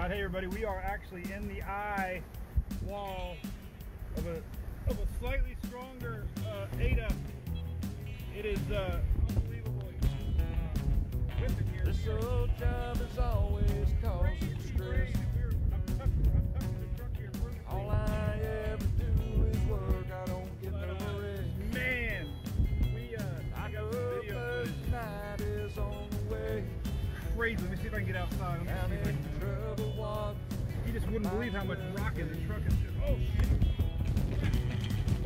Alright, hey everybody, we are actually in the eye wall of a, of a slightly stronger uh, Ada. It is uh, unbelievable. Uh, here. This old job is always causing stress. All I ever do is work. I don't get no rest. Man, we uh, I got know video first night is on the way. Crazy. Let me see if I can get outside. Walk. You just wouldn't believe how much rock in the truck is. Oh shit.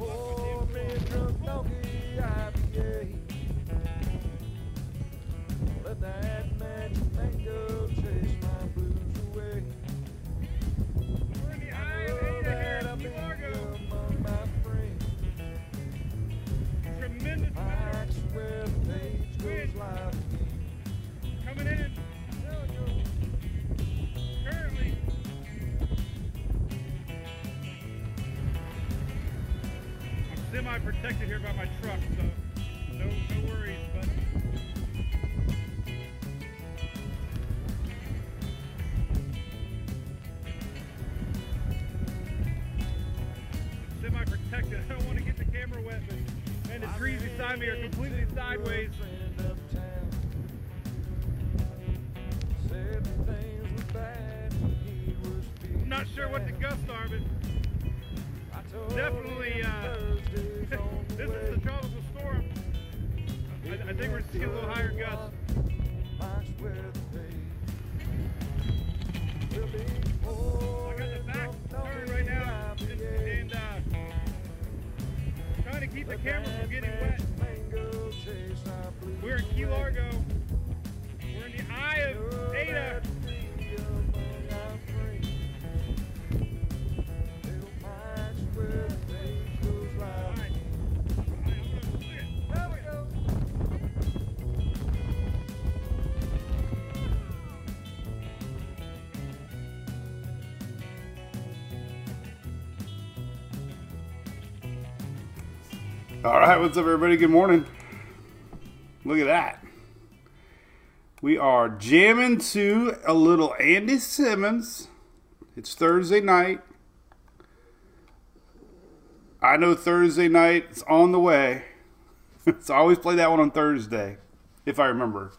Oh, me drunk donkey IPA. Let that magic mango chase my blues away. We're in the eye of that in I've been among my friends. Tremendous I swear the page goes live semi-protected here by my truck, so no, no worries. But semi-protected. I don't want to get the camera wet, but man, the trees beside me are completely sideways. Not sure what the gusts are, but definitely, uh, this is the tropical storm. I, I think we're seeing a little higher gusts. I got the back turned right now, and uh, trying to keep the camera from getting wet. We're in Key Largo. We're in the eye of Ada. Right, what's up, everybody? Good morning. Look at that. We are jamming to a little Andy Simmons. It's Thursday night. I know Thursday night is on the way. so I always play that one on Thursday, if I remember.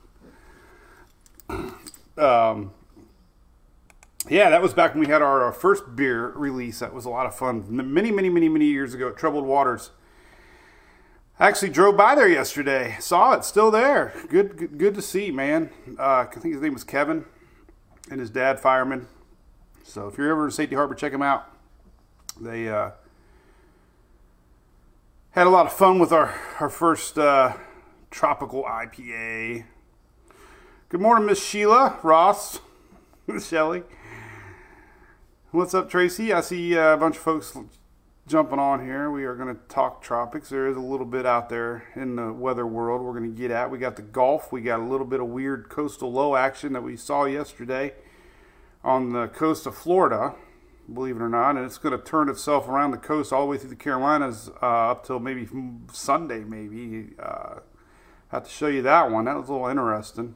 Um, yeah, that was back when we had our, uh, first beer release. That was a lot of fun. Many, many, many, many years ago at Troubled Waters. I actually drove by there yesterday. Saw it, still there. Good, good, good to see, man. Uh, I think his name was Kevin, and his dad, fireman. So if you're ever in Safety Harbor, check them out. They uh, had a lot of fun with our our first uh, tropical IPA. Good morning, Miss Sheila Ross, Shelly. What's up, Tracy? I see uh, a bunch of folks jumping on here. We are going to talk tropics. There is a little bit out there in the weather world we're going to get at. We got the Gulf. We got a little bit of weird coastal low action that we saw yesterday on the coast of Florida, believe it or not. And it's going to turn itself around the coast all the way through the Carolinas uh, up till maybe Sunday, maybe. Uh, have to show you that one. That was a little interesting.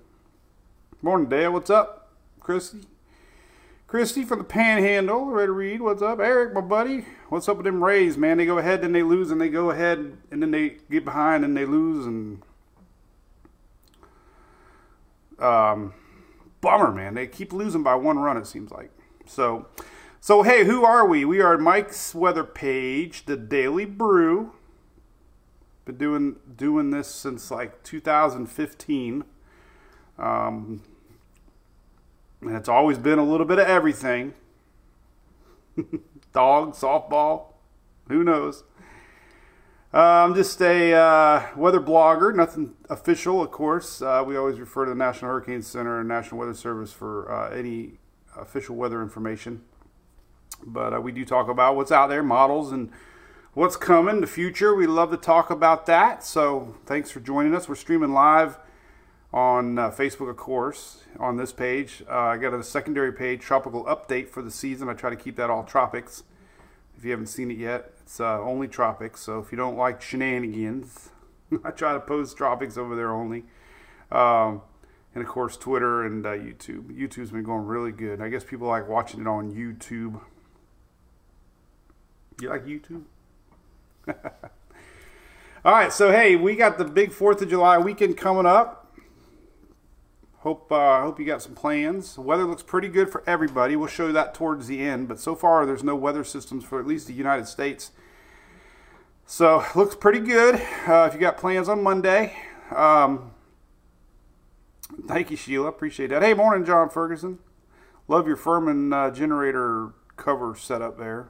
Morning, Dale. What's up? Christy? Christy from the Panhandle, ready to read. What's up? Eric, my buddy. What's up with them Rays, man? They go ahead, then they lose, and they go ahead, and then they get behind, and they lose, and um, bummer, man. They keep losing by one run. It seems like. So, so hey, who are we? We are Mike's weather page, the Daily Brew. Been doing doing this since like 2015. Um, and it's always been a little bit of everything. Dog, softball, who knows? Uh, I'm just a uh, weather blogger, nothing official, of course. Uh, we always refer to the National Hurricane Center and National Weather Service for uh, any official weather information. But uh, we do talk about what's out there, models, and what's coming, the future. We love to talk about that. So thanks for joining us. We're streaming live on uh, Facebook, of course, on this page. Uh, I got a secondary page, Tropical Update for the season. I try to keep that all tropics. If you haven't seen it yet, it's uh, only tropics. So if you don't like shenanigans, I try to post tropics over there only. Um, and of course Twitter and uh, YouTube. YouTube's been going really good. I guess people like watching it on YouTube. You like YouTube? All right, so hey, we got the big Fourth of July weekend coming up. Hope uh, hope you got some plans. The weather looks pretty good for everybody. We'll show you that towards the end, but so far there's no weather systems for at least the United States. So looks pretty good. Uh, if you got plans on Monday, um, thank you, Sheila. Appreciate that. Hey, morning, John Ferguson. Love your Firman uh, generator cover setup there.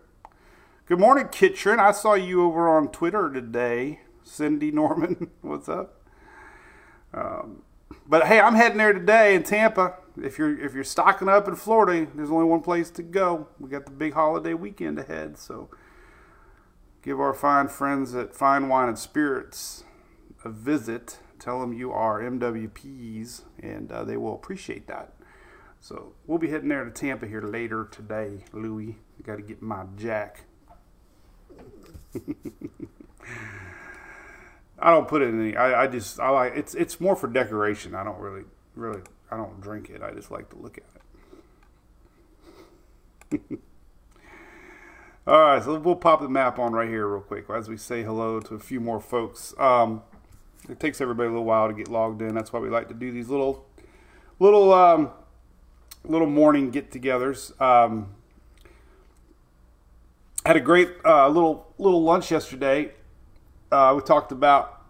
Good morning, Kitchen. I saw you over on Twitter today. Cindy Norman, what's up? Um, but hey, I'm heading there today in Tampa. If you're if you're stocking up in Florida, there's only one place to go. We got the big holiday weekend ahead, so give our fine friends at Fine Wine and Spirits a visit. Tell them you are MWPs, and uh, they will appreciate that. So we'll be heading there to Tampa here later today, Louie. Got to get my jack. I don't put it in any. I, I just I like it's it's more for decoration. I don't really really I don't drink it. I just like to look at it. All right, so we'll pop the map on right here real quick as we say hello to a few more folks. Um, it takes everybody a little while to get logged in. That's why we like to do these little little um, little morning get-togethers. Um, had a great uh, little little lunch yesterday uh, we talked about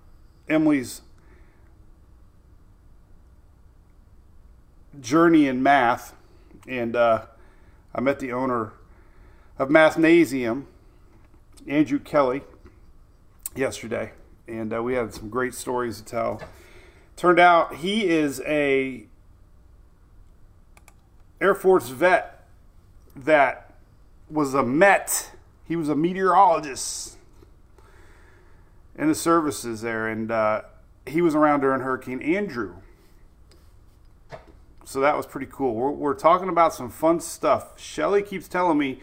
Emily's journey in math, and uh, I met the owner of Mathnasium, Andrew Kelly, yesterday, and uh, we had some great stories to tell. Turned out he is a Air Force vet that was a Met. He was a meteorologist in the services there, and uh, he was around during Hurricane Andrew. So that was pretty cool. We're, we're talking about some fun stuff. Shelly keeps telling me,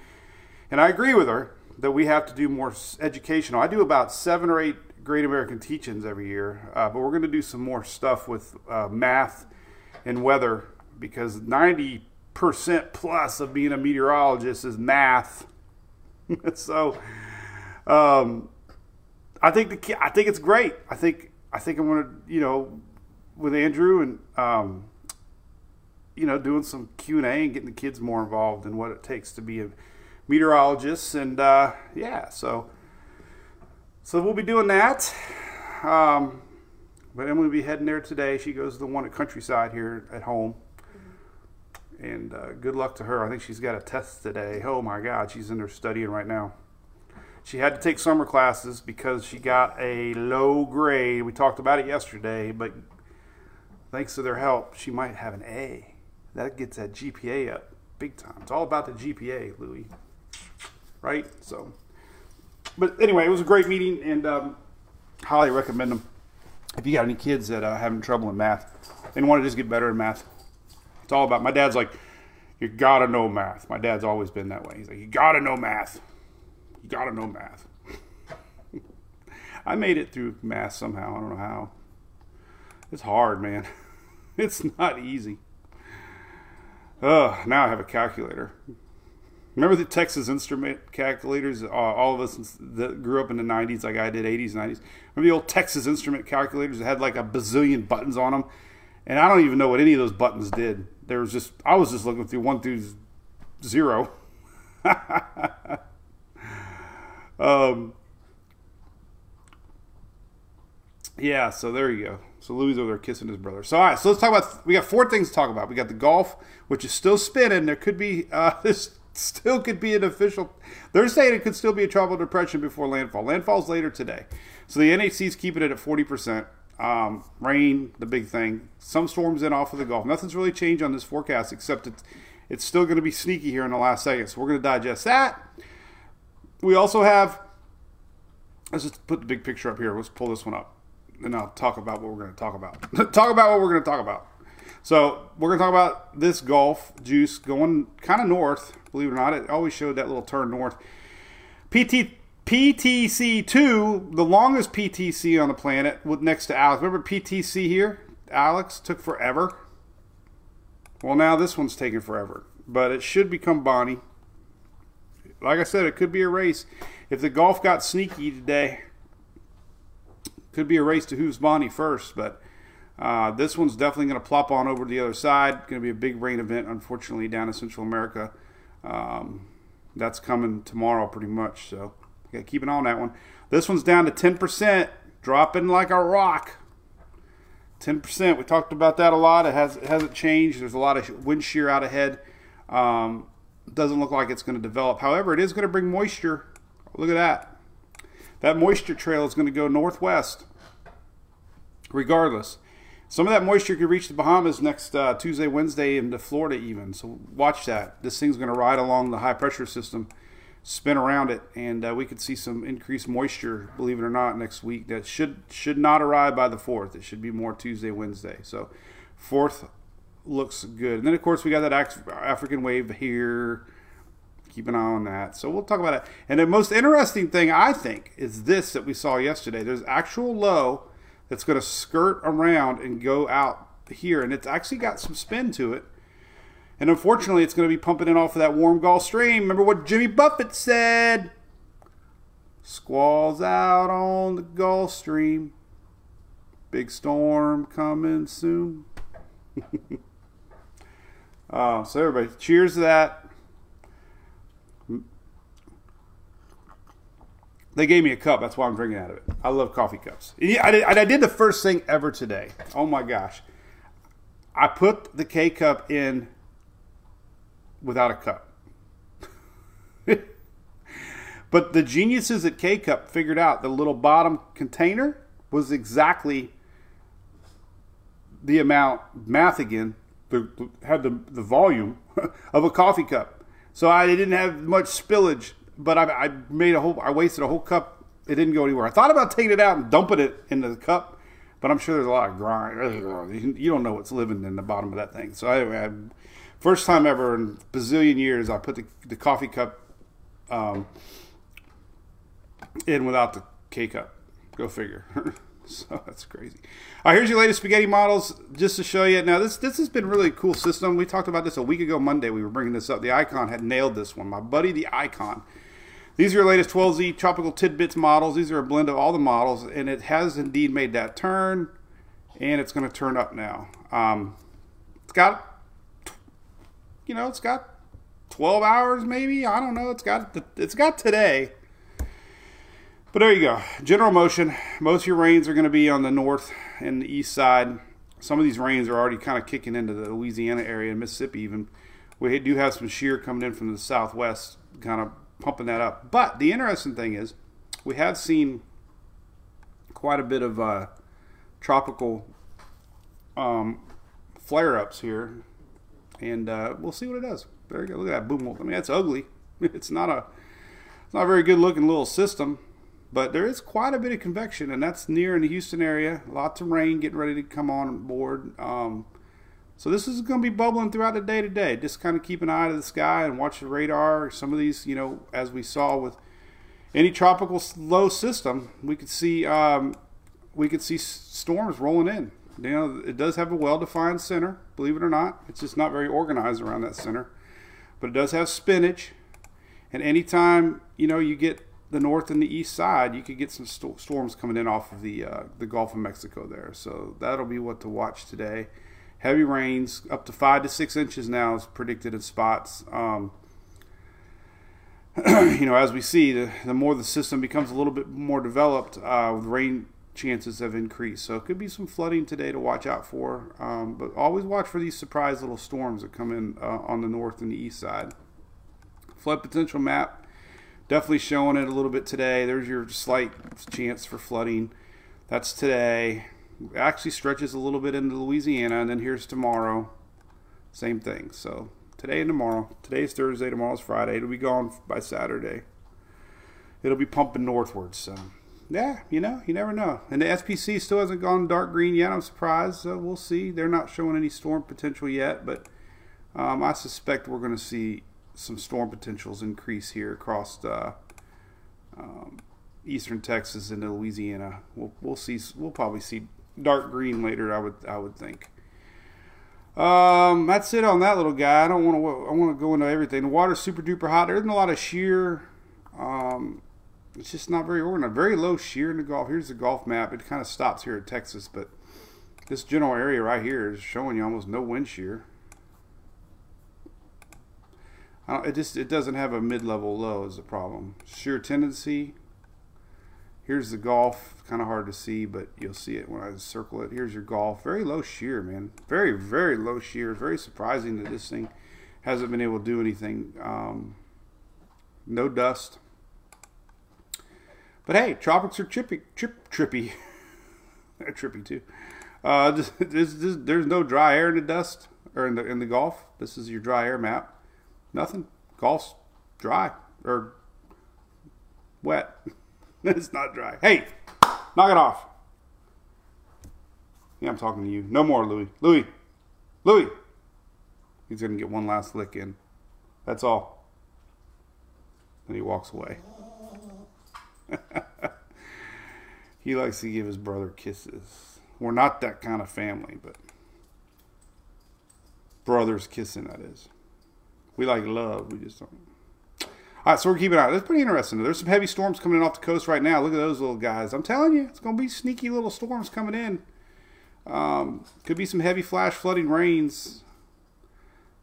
and I agree with her, that we have to do more educational. I do about seven or eight Great American Teach-Ins every year, uh, but we're going to do some more stuff with uh, math and weather because 90% plus of being a meteorologist is math. so, um, I think the I think it's great. I think I think I'm gonna you know with Andrew and um, you know doing some Q and A and getting the kids more involved in what it takes to be a meteorologist and uh, yeah so so we'll be doing that. Um, but Emily will be heading there today. She goes to the one at Countryside here at home. And uh, good luck to her. I think she's got a test today. Oh my God, she's in there studying right now. She had to take summer classes because she got a low grade. We talked about it yesterday, but thanks to their help, she might have an A. That gets that GPA up big time. It's all about the GPA, Louis. Right? So, but anyway, it was a great meeting and um, highly recommend them. If you got any kids that are having trouble in math and want to just get better in math, it's all about. My dad's like, you gotta know math. My dad's always been that way. He's like, you gotta know math. You gotta know math. I made it through math somehow. I don't know how. It's hard, man. It's not easy. Ugh, now I have a calculator. Remember the Texas Instrument calculators? Uh, all of us that grew up in the 90s, like I did, 80s, 90s. Remember the old Texas Instrument calculators that had like a bazillion buttons on them? And I don't even know what any of those buttons did. There was just, I was just looking through one through zero. Um, yeah, so there you go. So Louis over there kissing his brother. So all right, so let's talk about. We got four things to talk about. We got the Gulf, which is still spinning. There could be uh, this still could be an official. They're saying it could still be a tropical depression before landfall. Landfall's later today. So the NHC is keeping it at forty percent. Um, rain, the big thing. Some storms in off of the Gulf. Nothing's really changed on this forecast except it's it's still going to be sneaky here in the last second. So we're going to digest that. We also have, let's just put the big picture up here. Let's pull this one up. And I'll talk about what we're going to talk about. talk about what we're going to talk about. So we're going to talk about this Gulf juice going kind of north. Believe it or not, it always showed that little turn north. PT, PTC2, the longest PTC on the planet, with next to Alex. Remember PTC here? Alex took forever. Well, now this one's taking forever, but it should become Bonnie. Like I said, it could be a race. If the Gulf got sneaky today, could be a race to who's Bonnie first, but uh, this one's definitely going to plop on over to the other side. Going to be a big rain event, unfortunately, down in Central America. Um, that's coming tomorrow, pretty much. So, got to keep an eye on that one. This one's down to 10%, dropping like a rock. 10%. We talked about that a lot. It, has, it hasn't changed. There's a lot of wind shear out ahead. Um, doesn't look like it's going to develop. However, it is going to bring moisture. Look at that. That moisture trail is going to go northwest, regardless. Some of that moisture could reach the Bahamas next uh, Tuesday, Wednesday, into Florida even. So watch that. This thing's going to ride along the high pressure system, spin around it, and uh, we could see some increased moisture, believe it or not, next week. That should should not arrive by the fourth. It should be more Tuesday, Wednesday. So fourth looks good. And then of course we got that African wave here keep an eye on that. So we'll talk about it. And the most interesting thing I think is this that we saw yesterday. There's actual low that's going to skirt around and go out here, and it's actually got some spin to it. And unfortunately, it's going to be pumping in off of that warm Gulf Stream. Remember what Jimmy Buffett said? Squalls out on the Gulf Stream. Big storm coming soon. uh, so everybody, cheers to that. They gave me a cup. That's why I'm drinking out of it. I love coffee cups. I did, I did the first thing ever today. Oh my gosh. I put the K cup in without a cup. but the geniuses at K Cup figured out the little bottom container was exactly the amount, math again, the, had the, the volume of a coffee cup. So I didn't have much spillage but I, I made a whole. I wasted a whole cup. It didn't go anywhere. I thought about taking it out and dumping it into the cup, but I'm sure there's a lot of grind. You don't know what's living in the bottom of that thing. So anyway, I, first time ever in bazillion years, I put the, the coffee cup um, in without the K cup. Go figure. so that's crazy. All right, here's your latest spaghetti models, just to show you. Now this this has been really cool system. We talked about this a week ago Monday. We were bringing this up. The Icon had nailed this one. My buddy, the Icon these are your latest 12Z Tropical Tidbits models. These are a blend of all the models, and it has indeed made that turn, and it's going to turn up now. Um, it's got, you know, it's got 12 hours maybe. I don't know. It's got it's got today. But there you go. General motion. Most of your rains are going to be on the north and the east side. Some of these rains are already kind of kicking into the Louisiana area and Mississippi even. We do have some shear coming in from the southwest, kind of pumping that up. But the interesting thing is, we have seen quite a bit of uh, tropical um, flare ups here, and uh, we'll see what it does. There you go. Look at that boom. I mean, that's ugly. It's not a it's not a very good looking little system, but there is quite a bit of convection, and that's near in the Houston area. Lots of rain getting ready to come on board. Um, so this is going to be bubbling throughout the day to day. Just kind of keep an eye to the sky and watch the radar. Some of these, you know, as we saw with any tropical low system, we could see um, we could see storms rolling in. You know, it does have a well-defined center, believe it or not. It's just not very organized around that center, but it does have spinach. And anytime you know you get the north and the east side, you could get some st- storms coming in off of the uh, the Gulf of Mexico there. So that'll be what to watch today heavy rains up to five to six inches now is predicted in spots. Um, you know, as we see, the, the more the system becomes a little bit more developed, uh, rain chances have increased. So it could be some flooding today to watch out for. Um, but always watch for these surprise little storms that come in uh, on the north and the east side. Flood potential map definitely showing it a little bit today. There's your slight chance for flooding. That's today actually stretches a little bit into Louisiana, and then here's tomorrow. Same thing. So today and tomorrow. Today's Thursday, tomorrow's Friday. It'll be gone by Saturday. It'll be pumping northwards. So yeah, you know, you never know. And the SPC still hasn't gone dark green yet. I'm surprised. So we'll see. They're not showing any storm potential yet, but um, I suspect we're going to see some storm potentials increase here across the um, eastern Texas into Louisiana. We'll, we'll see. We'll probably see dark green later. I would I would think. Um, that's it on that little guy. I don't want to. I want to go into everything. The water's super duper hot. There isn't a lot of shear. Um, it's just not very organized. Very low shear in the Gulf. Here's the Gulf map. It kind of stops here in Texas, but this general area right here is showing you almost no wind shear. It just it doesn't have a mid-level low is the problem. Shear tendency. Here's the Gulf. Kind of hard to see, but you'll see it when I circle it. Here's your Gulf. Very low shear, man. Very very low shear. Very surprising that this thing hasn't been able to do anything. Um, no dust. But hey, tropics are trippy, trip, trippy. They're trippy too. Uh, there's, there's no dry air in the dust or in the in the Gulf. This is your dry air map. Nothing. Gulf's dry or wet. it's not dry. Hey, knock it off. Yeah, I'm talking to you. No more, Louis. Louis. Louis. He's gonna get one last lick in. That's all. Then he walks away. he likes to give his brother kisses. We're not that kind of family, but brothers kissing, that is. We like love. We just don't. All right, so we're keeping out. That's pretty interesting. There's some heavy storms coming in off the coast right now. Look at those little guys. I'm telling you, it's going to be sneaky little storms coming in. Um, could be some heavy flash flooding rains.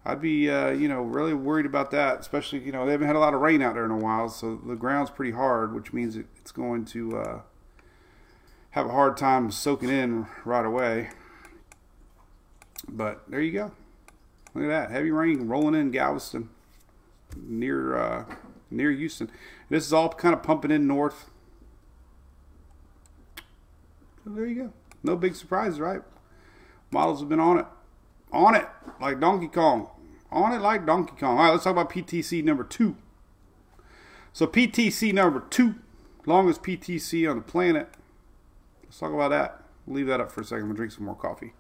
I'd be, uh, you know, really worried about that. Especially, you know, they haven't had a lot of rain out there in a while, so the ground's pretty hard, which means it's going to uh, have a hard time soaking in right away. But there you go. Look at that heavy rain rolling in Galveston, near uh, near Houston. This is all kind of pumping in north. So there you go. No big surprises, right? Models have been on it, on it like Donkey Kong, on it like Donkey Kong. All right, let's talk about PTC number two. So PTC number two, longest PTC on the planet. Let's talk about that. leave that up for a second. I'm gonna drink some more coffee.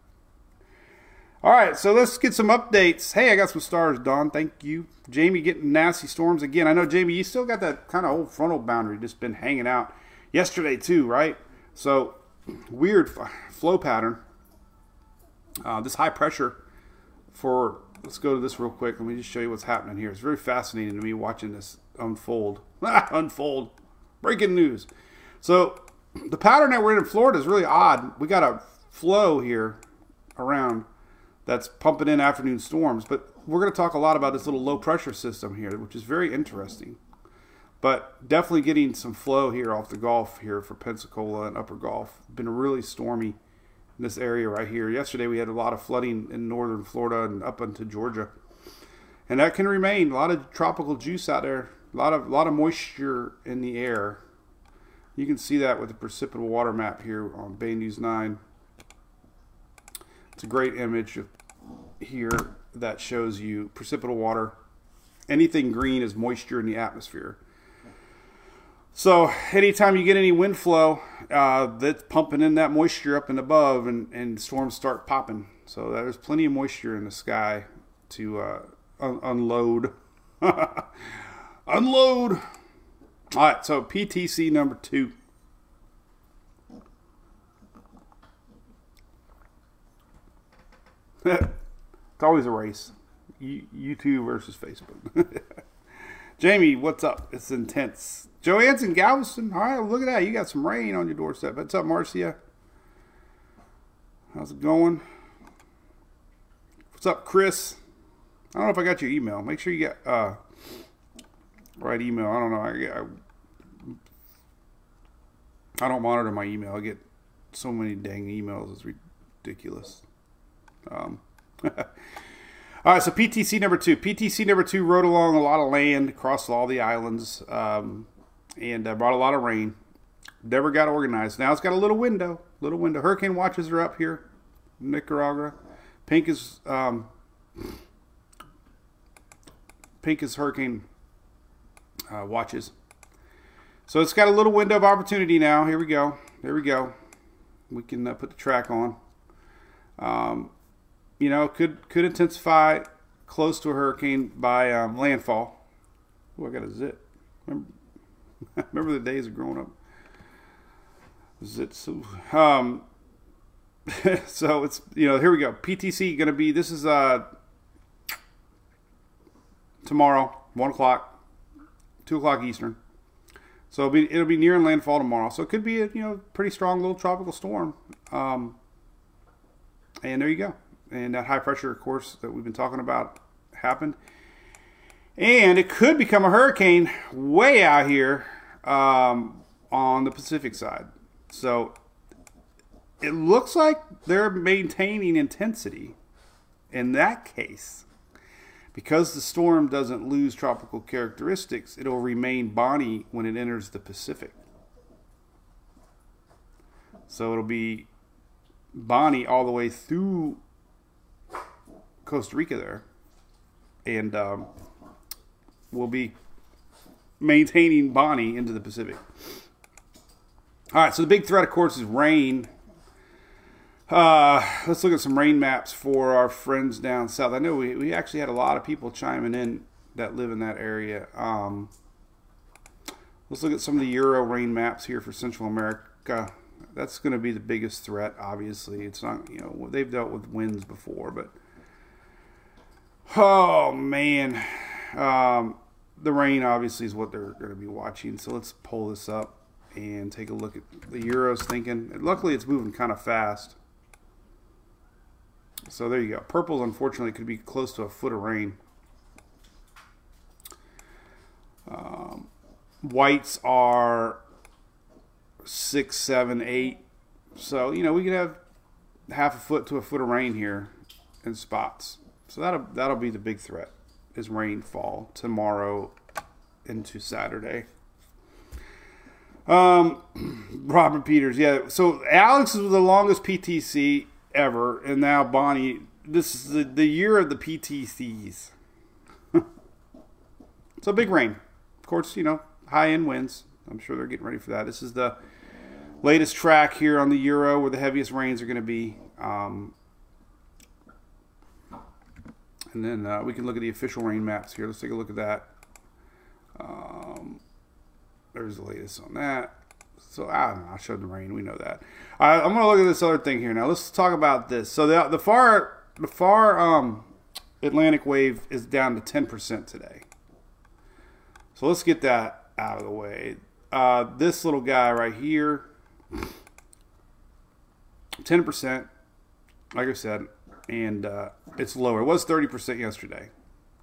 All right, so let's get some updates. Hey, I got some stars, Don. Thank you. Jamie getting nasty storms again. I know, Jamie, you still got that kind of old frontal boundary just been hanging out yesterday, too, right? So, weird flow pattern. Uh, this high pressure for, let's go to this real quick. Let me just show you what's happening here. It's very fascinating to me watching this unfold. unfold. Breaking news. So, the pattern that we're in in Florida is really odd. We got a flow here around that's pumping in afternoon storms. But we're going to talk a lot about this little low pressure system here, which is very interesting. But definitely getting some flow here off the Gulf here for Pensacola and Upper Gulf. Been really stormy in this area right here. Yesterday we had a lot of flooding in northern Florida and up into Georgia. And that can remain. A lot of tropical juice out there. A lot of a lot of moisture in the air. You can see that with the precipitable water map here on Bay News 9. It's a great image here that shows you precipitable water. Anything green is moisture in the atmosphere. So anytime you get any wind flow, uh, that's pumping in that moisture up and above, and, and storms start popping. So there's plenty of moisture in the sky to uh, un- unload. unload. All right, so PTC number two. It's always a race. YouTube versus Facebook. Jamie, what's up? It's intense. Joanne's in Galveston. All right, look at that. You got some rain on your doorstep. What's up, Marcia? How's it going? What's up, Chris? I don't know if I got your email. Make sure you get uh, right email. I don't know. I, I, I don't monitor my email. I get so many dang emails. It's ridiculous. Um, all right, so PTC number two. PTC number two rode along a lot of land, crossed all the islands, um, and uh, brought a lot of rain. Never got organized. Now it's got a little window. Little window. Hurricane watches are up here, Nicaragua. Pink is um, pink is hurricane uh, watches. So it's got a little window of opportunity now. Here we go. There we go. We can uh, put the track on. Um, you know, could could intensify close to a hurricane by um, landfall. Oh, I got a zit. Remember, remember the days of growing up. Zits. Um, so it's you know here we go. PTC going to be this is uh tomorrow one o'clock, two o'clock Eastern. So it'll be it'll be near landfall tomorrow. So it could be a you know pretty strong little tropical storm. Um, and there you go. And that high pressure, of course, that we've been talking about happened. And it could become a hurricane way out here um, on the Pacific side. So it looks like they're maintaining intensity in that case. Because the storm doesn't lose tropical characteristics, it'll remain Bonnie when it enters the Pacific. So it'll be Bonnie all the way through Costa Rica there. And um, we'll be maintaining Bonnie into the Pacific. All right, so the big threat, of course, is rain. Uh, let's look at some rain maps for our friends down south. I know we, we actually had a lot of people chiming in that live in that area. Um, let's look at some of the Euro rain maps here for Central America. That's going to be the biggest threat, obviously. It's not, you know, they've dealt with winds before, but oh man. Um, the rain obviously is what they're going to be watching. So let's pull this up and take a look at the Euros thinking. Luckily, it's moving kind of fast. So there you go. Purples, unfortunately, could be close to a foot of rain. Um, whites are six, seven, eight. So, you know, we could have half a foot to a foot of rain here in spots. So that'll that'll be the big threat is rainfall tomorrow into Saturday. Um, Robert Peters, yeah. So Alex is the longest PTC ever, and now Bonnie. This is the, the year of the PTCs. so big rain, of course. You know, high end winds. I'm sure they're getting ready for that. This is the latest track here on the Euro where the heaviest rains are going to be. Um, and then uh, we can look at the official rain maps here. Let's take a look at that. Um, there's the latest on that. So I don't know. I showed the rain. We know that. I, I'm going to look at this other thing here now. Let's talk about this. So the the far the far um, Atlantic wave is down to 10% today. So let's get that out of the way. Uh, this little guy right here, 10%. Like I said, and uh, it's lower. It was 30% yesterday.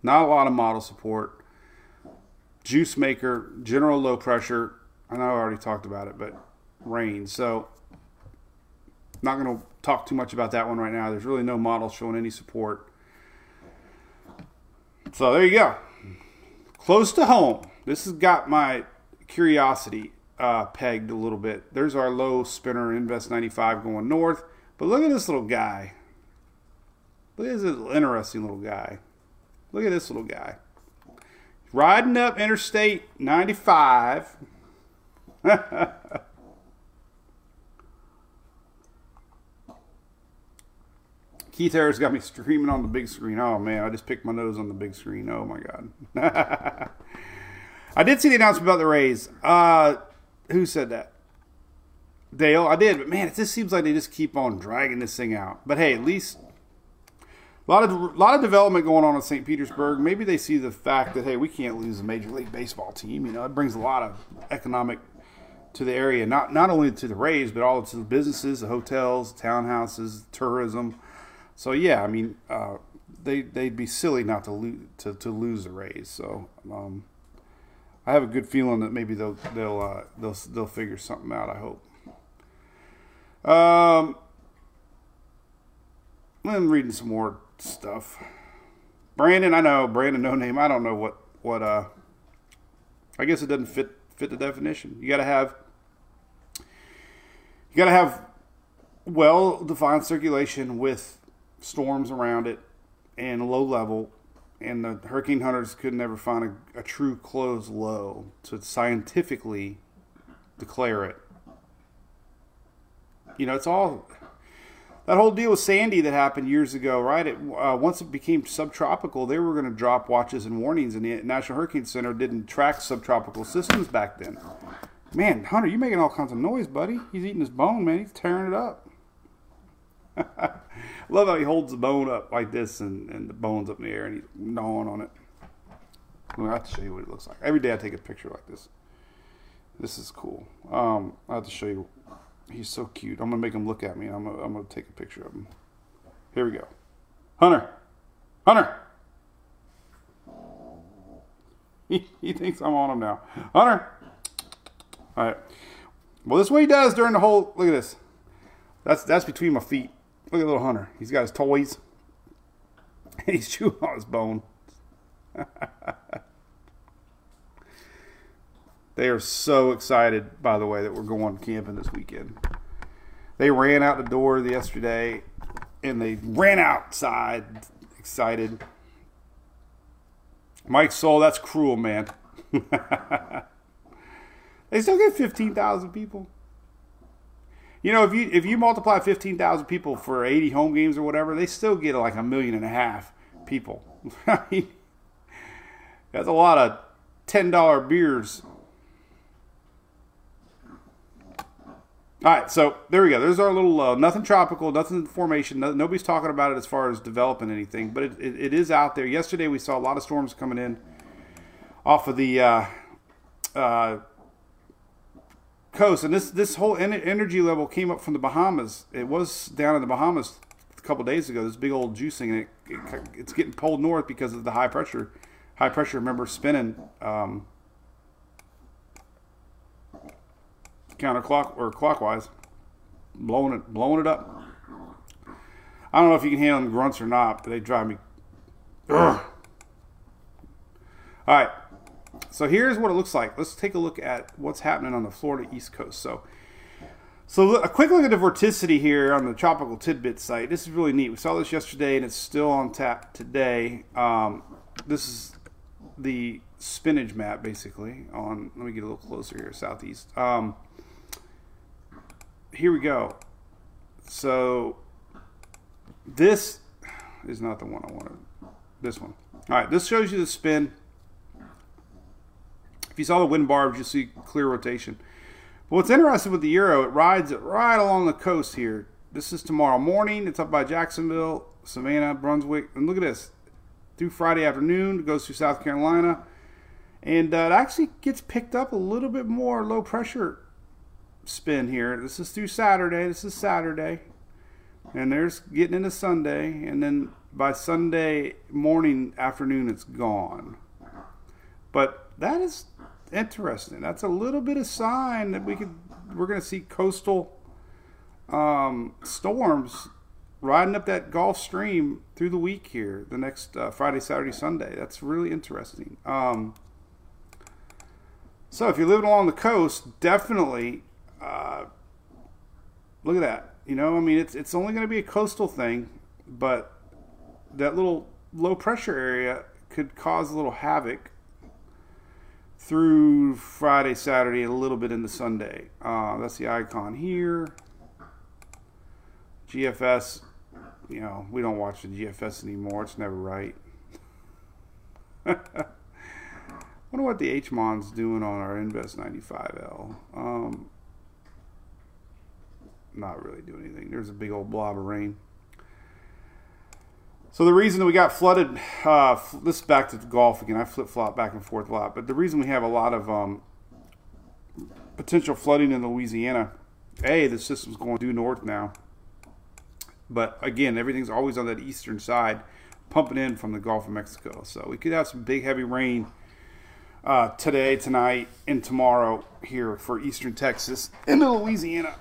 Not a lot of model support. Juice maker, general low pressure. I know I already talked about it, but rain. So, not going to talk too much about that one right now. There's really no model showing any support. So, there you go. Close to home. This has got my curiosity uh, pegged a little bit. There's our low spinner Invest 95 going north. But look at this little guy. Look at this interesting little guy. Look at this little guy. Riding up Interstate 95. Keith Harris got me streaming on the big screen. Oh man, I just picked my nose on the big screen. Oh my god. I did see the announcement about the Rays. Uh, who said that? Dale, I did, but man, it just seems like they just keep on dragging this thing out. But hey, at least a lot of a lot of development going on in St. Petersburg. Maybe they see the fact that hey, we can't lose a major league baseball team. You know, it brings a lot of economic to the area, not not only to the Rays, but all to the businesses, the hotels, townhouses, tourism. So yeah, I mean, uh, they they'd be silly not to lose to, to lose the Rays. So um, I have a good feeling that maybe they'll they'll uh, they'll they'll figure something out. I hope. Um, I'm reading some more stuff. Brandon, I know Brandon, no name. I don't know what what. Uh, I guess it doesn't fit fit the definition. You got to have you got to have well defined circulation with storms around it and low level. And the hurricane hunters could never find a, a true closed low to scientifically declare it. You know, it's all that whole deal with Sandy that happened years ago, right? It, uh, once it became subtropical, they were going to drop watches and warnings, and the National Hurricane Center didn't track subtropical systems back then. Man, Hunter, you're making all kinds of noise, buddy. He's eating his bone, man. He's tearing it up. Love how he holds the bone up like this and, and the bone's up in the air and he's gnawing on it. Gonna have to show you what it looks like. Every day I take a picture like this. This is cool. Um, I have to show you. He's so cute. I'm gonna make him look at me. I'm gonna, I'm gonna take a picture of him. Here we go. Hunter, Hunter. He, he thinks I'm on him now. Hunter. All right. Well, this is what he does during the whole. Look at this. That's that's between my feet. Look at little Hunter. He's got his toys. He's chewing on his bone. they are so excited, by the way, that we're going camping this weekend. They ran out the door yesterday and they ran outside excited. Mike Soul, that's cruel, man. they still get 15,000 people. You know, if you if you multiply 15,000 people for 80 home games or whatever, they still get like a million and a half people. that's a lot of $10 beers. All right, so there we go. There's our little uh, nothing tropical, nothing formation. No, nobody's talking about it as far as developing anything, but it, it, it is out there. Yesterday we saw a lot of storms coming in off of the uh, uh, coast, and this this whole energy level came up from the Bahamas. It was down in the Bahamas a couple days ago. This big old juicing, and it, it, it's getting pulled north because of the high pressure. High pressure, remember, spinning um, counterclock or clockwise, blowing it blowing it up. I don't know if you can handle them grunts or not, but they drive me. Ugh. All right. So here's what it looks like. Let's take a look at what's happening on the Florida East Coast. So, so a quick look at the vorticity here on the Tropical Tidbit site. This is really neat. We saw this yesterday, and it's still on tap today. Um, this is the spinach map, basically. On let me get a little closer here, southeast. Um, here we go. So this is not the one I wanted. This one. All right, this shows you the spin if you saw the wind barbs, you'll see clear rotation. But what's interesting with the Euro, it rides it right along the coast here. This is tomorrow morning. It's up by Jacksonville, Savannah, Brunswick. And look at this. Through Friday afternoon, it goes through South Carolina. And uh, it actually gets picked up a little bit more low pressure spin here. This is through Saturday. This is Saturday. And there's getting into Sunday. And then by Sunday morning, afternoon, it's gone. But that is interesting. That's a little bit of sign that we could we're going to see coastal um, storms riding up that Gulf Stream through the week here, the next uh, Friday, Saturday, Sunday. That's really interesting. Um, so if you're living along the coast, definitely uh, look at that. You know, I mean, it's it's only going to be a coastal thing, but that little low pressure area could cause a little havoc through Friday, Saturday, a little bit into Sunday. Uh, that's the icon here. GFS, you know, we don't watch the GFS anymore. It's never right. wonder what the HMON's doing on our Invest 95L. Um, not really doing anything. There's a big old blob of rain. So the reason that we got flooded, uh, this is back to the Gulf again. I flip flop back and forth a lot, but the reason we have a lot of um, potential flooding in Louisiana, a the system's going due north now, but again everything's always on that eastern side, pumping in from the Gulf of Mexico. So we could have some big heavy rain uh, today, tonight, and tomorrow here for eastern Texas into Louisiana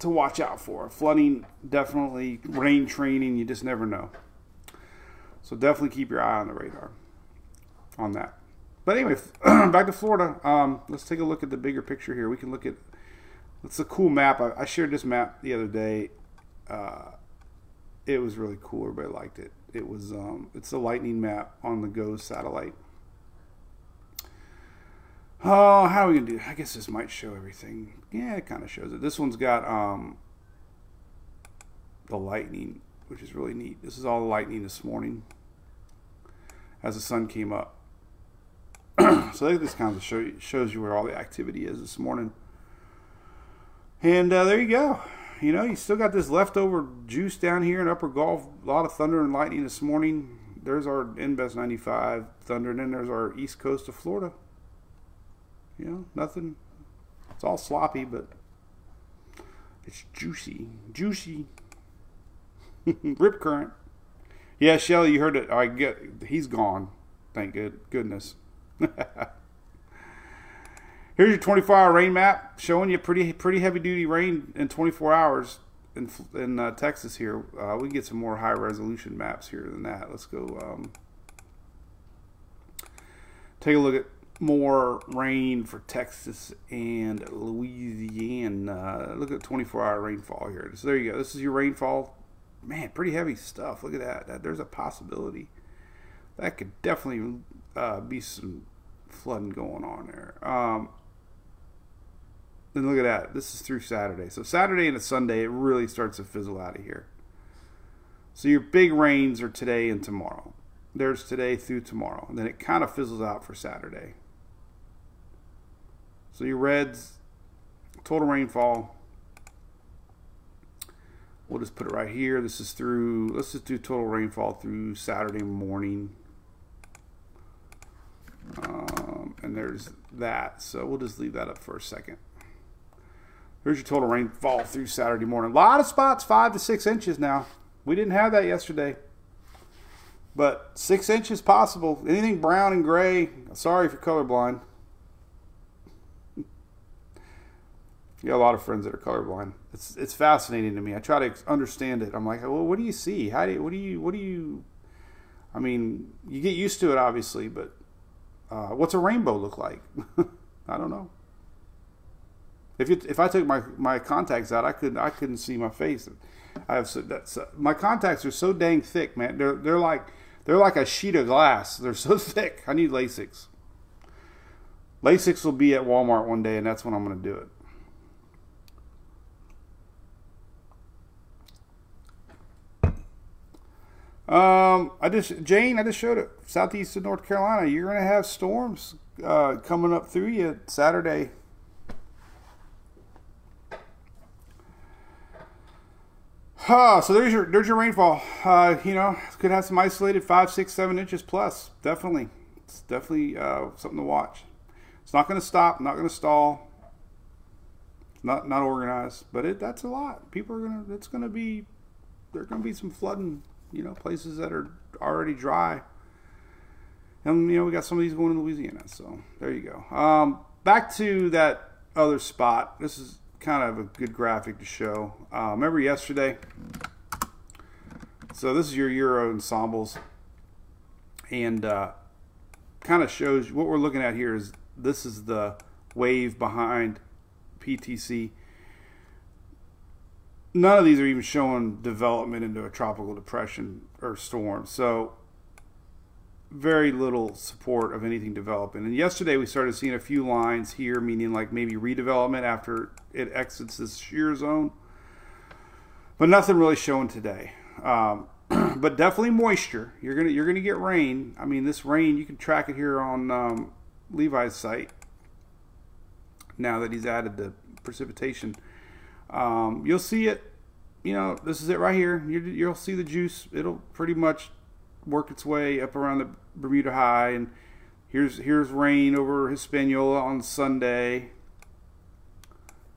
to watch out for. Flooding, definitely rain training. You just never know. So definitely keep your eye on the radar on that. But anyway, back to Florida. Um, let's take a look at the bigger picture here. We can look at it's a cool map. I, I shared this map the other day. Uh, it was really cool. Everybody liked it. It was um, it's a lightning map on the GOES satellite. Oh, how are we gonna do? I guess this might show everything. Yeah, it kind of shows it. This one's got um, the lightning, which is really neat. This is all the lightning this morning as the sun came up. so this kind of show, shows you where all the activity is this morning. And uh, there you go. you know, you still got this leftover juice down here in Upper Gulf. A lot of thunder and lightning this morning. There's our Invest 95 thunder, and then there's our east coast of Florida. You know, nothing. It's all sloppy, but it's juicy. Juicy. Rip current. Yeah, Shelly, you heard it. I get. He's gone. Thank good goodness. Here's your 24-hour rain map showing you pretty pretty heavy duty rain in 24 hours in in uh, Texas. Here, uh, we can get some more high resolution maps here than that. Let's go um, take a look at more rain for Texas and Louisiana. Look at 24-hour rainfall here. So there you go. This is your rainfall. Man, pretty heavy stuff. Look at that. that there's a possibility that could definitely uh, be some flooding going on there. Um, and look at that. This is through Saturday. So Saturday and Sunday, it really starts to fizzle out of here. So your big rains are today and tomorrow. There's today through tomorrow. And then it kind of fizzles out for Saturday. So your reds, total rainfall. We'll just put it right here. This is through, let's just do total rainfall through Saturday morning. Um, and there's that. So we'll just leave that up for a second. Here's your total rainfall through Saturday morning. A lot of spots, five to six inches now. We didn't have that yesterday. But six inches possible. Anything brown and gray, sorry if you're colorblind. Got a lot of friends that are colorblind. It's it's fascinating to me. I try to understand it. I'm like, well, what do you see? How do you, what do you what do you? I mean, you get used to it, obviously, but uh, what's a rainbow look like? I don't know. If you, if I took my, my contacts out, I couldn't I couldn't see my face. I have so, that's uh, my contacts are so dang thick, man. They're they're like they're like a sheet of glass. They're so thick. I need Lasix. Lasix will be at Walmart one day, and that's when I'm going to do it. Um, I just Jane, I just showed it. Southeast of North Carolina, you're gonna have storms uh, coming up through you Saturday. Huh, so there's your there's your rainfall. Uh, you know, could have some isolated five, six, seven inches plus. Definitely, it's definitely uh, something to watch. It's not going to stop. Not going to stall. Not not organized, but it that's a lot. People are gonna. It's going to be. There's going to be some flooding you know, places that are already dry. And, you know, we got some of these going in Louisiana. So there you go. Um, back to that other spot. This is kind of a good graphic to show. Uh, remember yesterday? So this is your Euro ensembles. And uh, kind of shows what we're looking at here is this is the wave behind PTC none of these are even showing development into a tropical depression or storm. So very little support of anything developing. And yesterday we started seeing a few lines here, meaning like maybe redevelopment after it exits this shear zone. But nothing really showing today. Um, but definitely moisture. You're gonna you're gonna get rain. I mean, this rain you can track it here on um, Levi's site. Now that he's added the precipitation um, you'll see it. You know, this is it right here. you will see the juice. It'll pretty much work its way up around the Bermuda High, and here's here's rain over Hispaniola on Sunday.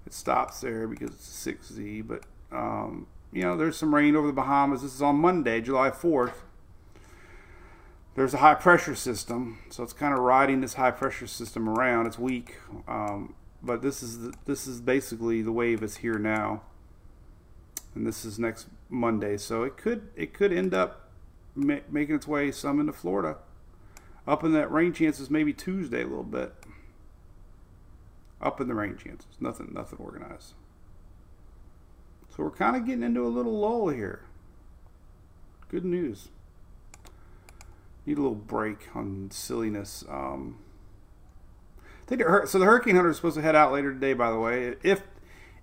It stops there because it's 6Z, but um, you know, there's some rain over the Bahamas. This is on Monday, July 4th. There's a high pressure system, so it's kind of riding this high pressure system around. It's weak. Um, but this is the, this is basically the wave is here now, and this is next Monday. So it could it could end up ma making its way some into Florida, up in that rain chances maybe Tuesday a little bit. Up in the rain chances, nothing nothing organized. So we're kind of getting into a little lull here. Good news. Need a little break on silliness. Um, so. The hurricane hunter is supposed to head out later today. By the way, if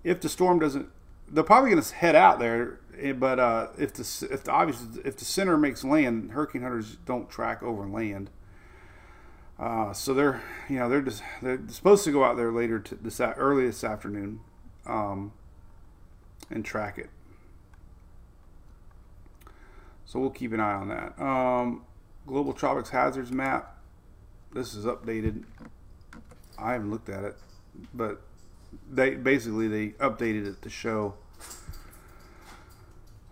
if the storm doesn't, they're probably going to head out there. Eh, but uh, if the if the obvious if the center makes land, hurricane hunters don't track over land. Uh, so they're you know they're just they're supposed to go out there later to this early this afternoon. Um, and track it. So we'll keep an eye on that. Um, Global Tropics Hazards Map. This is updated. I haven't looked at it, but they basically they updated it to show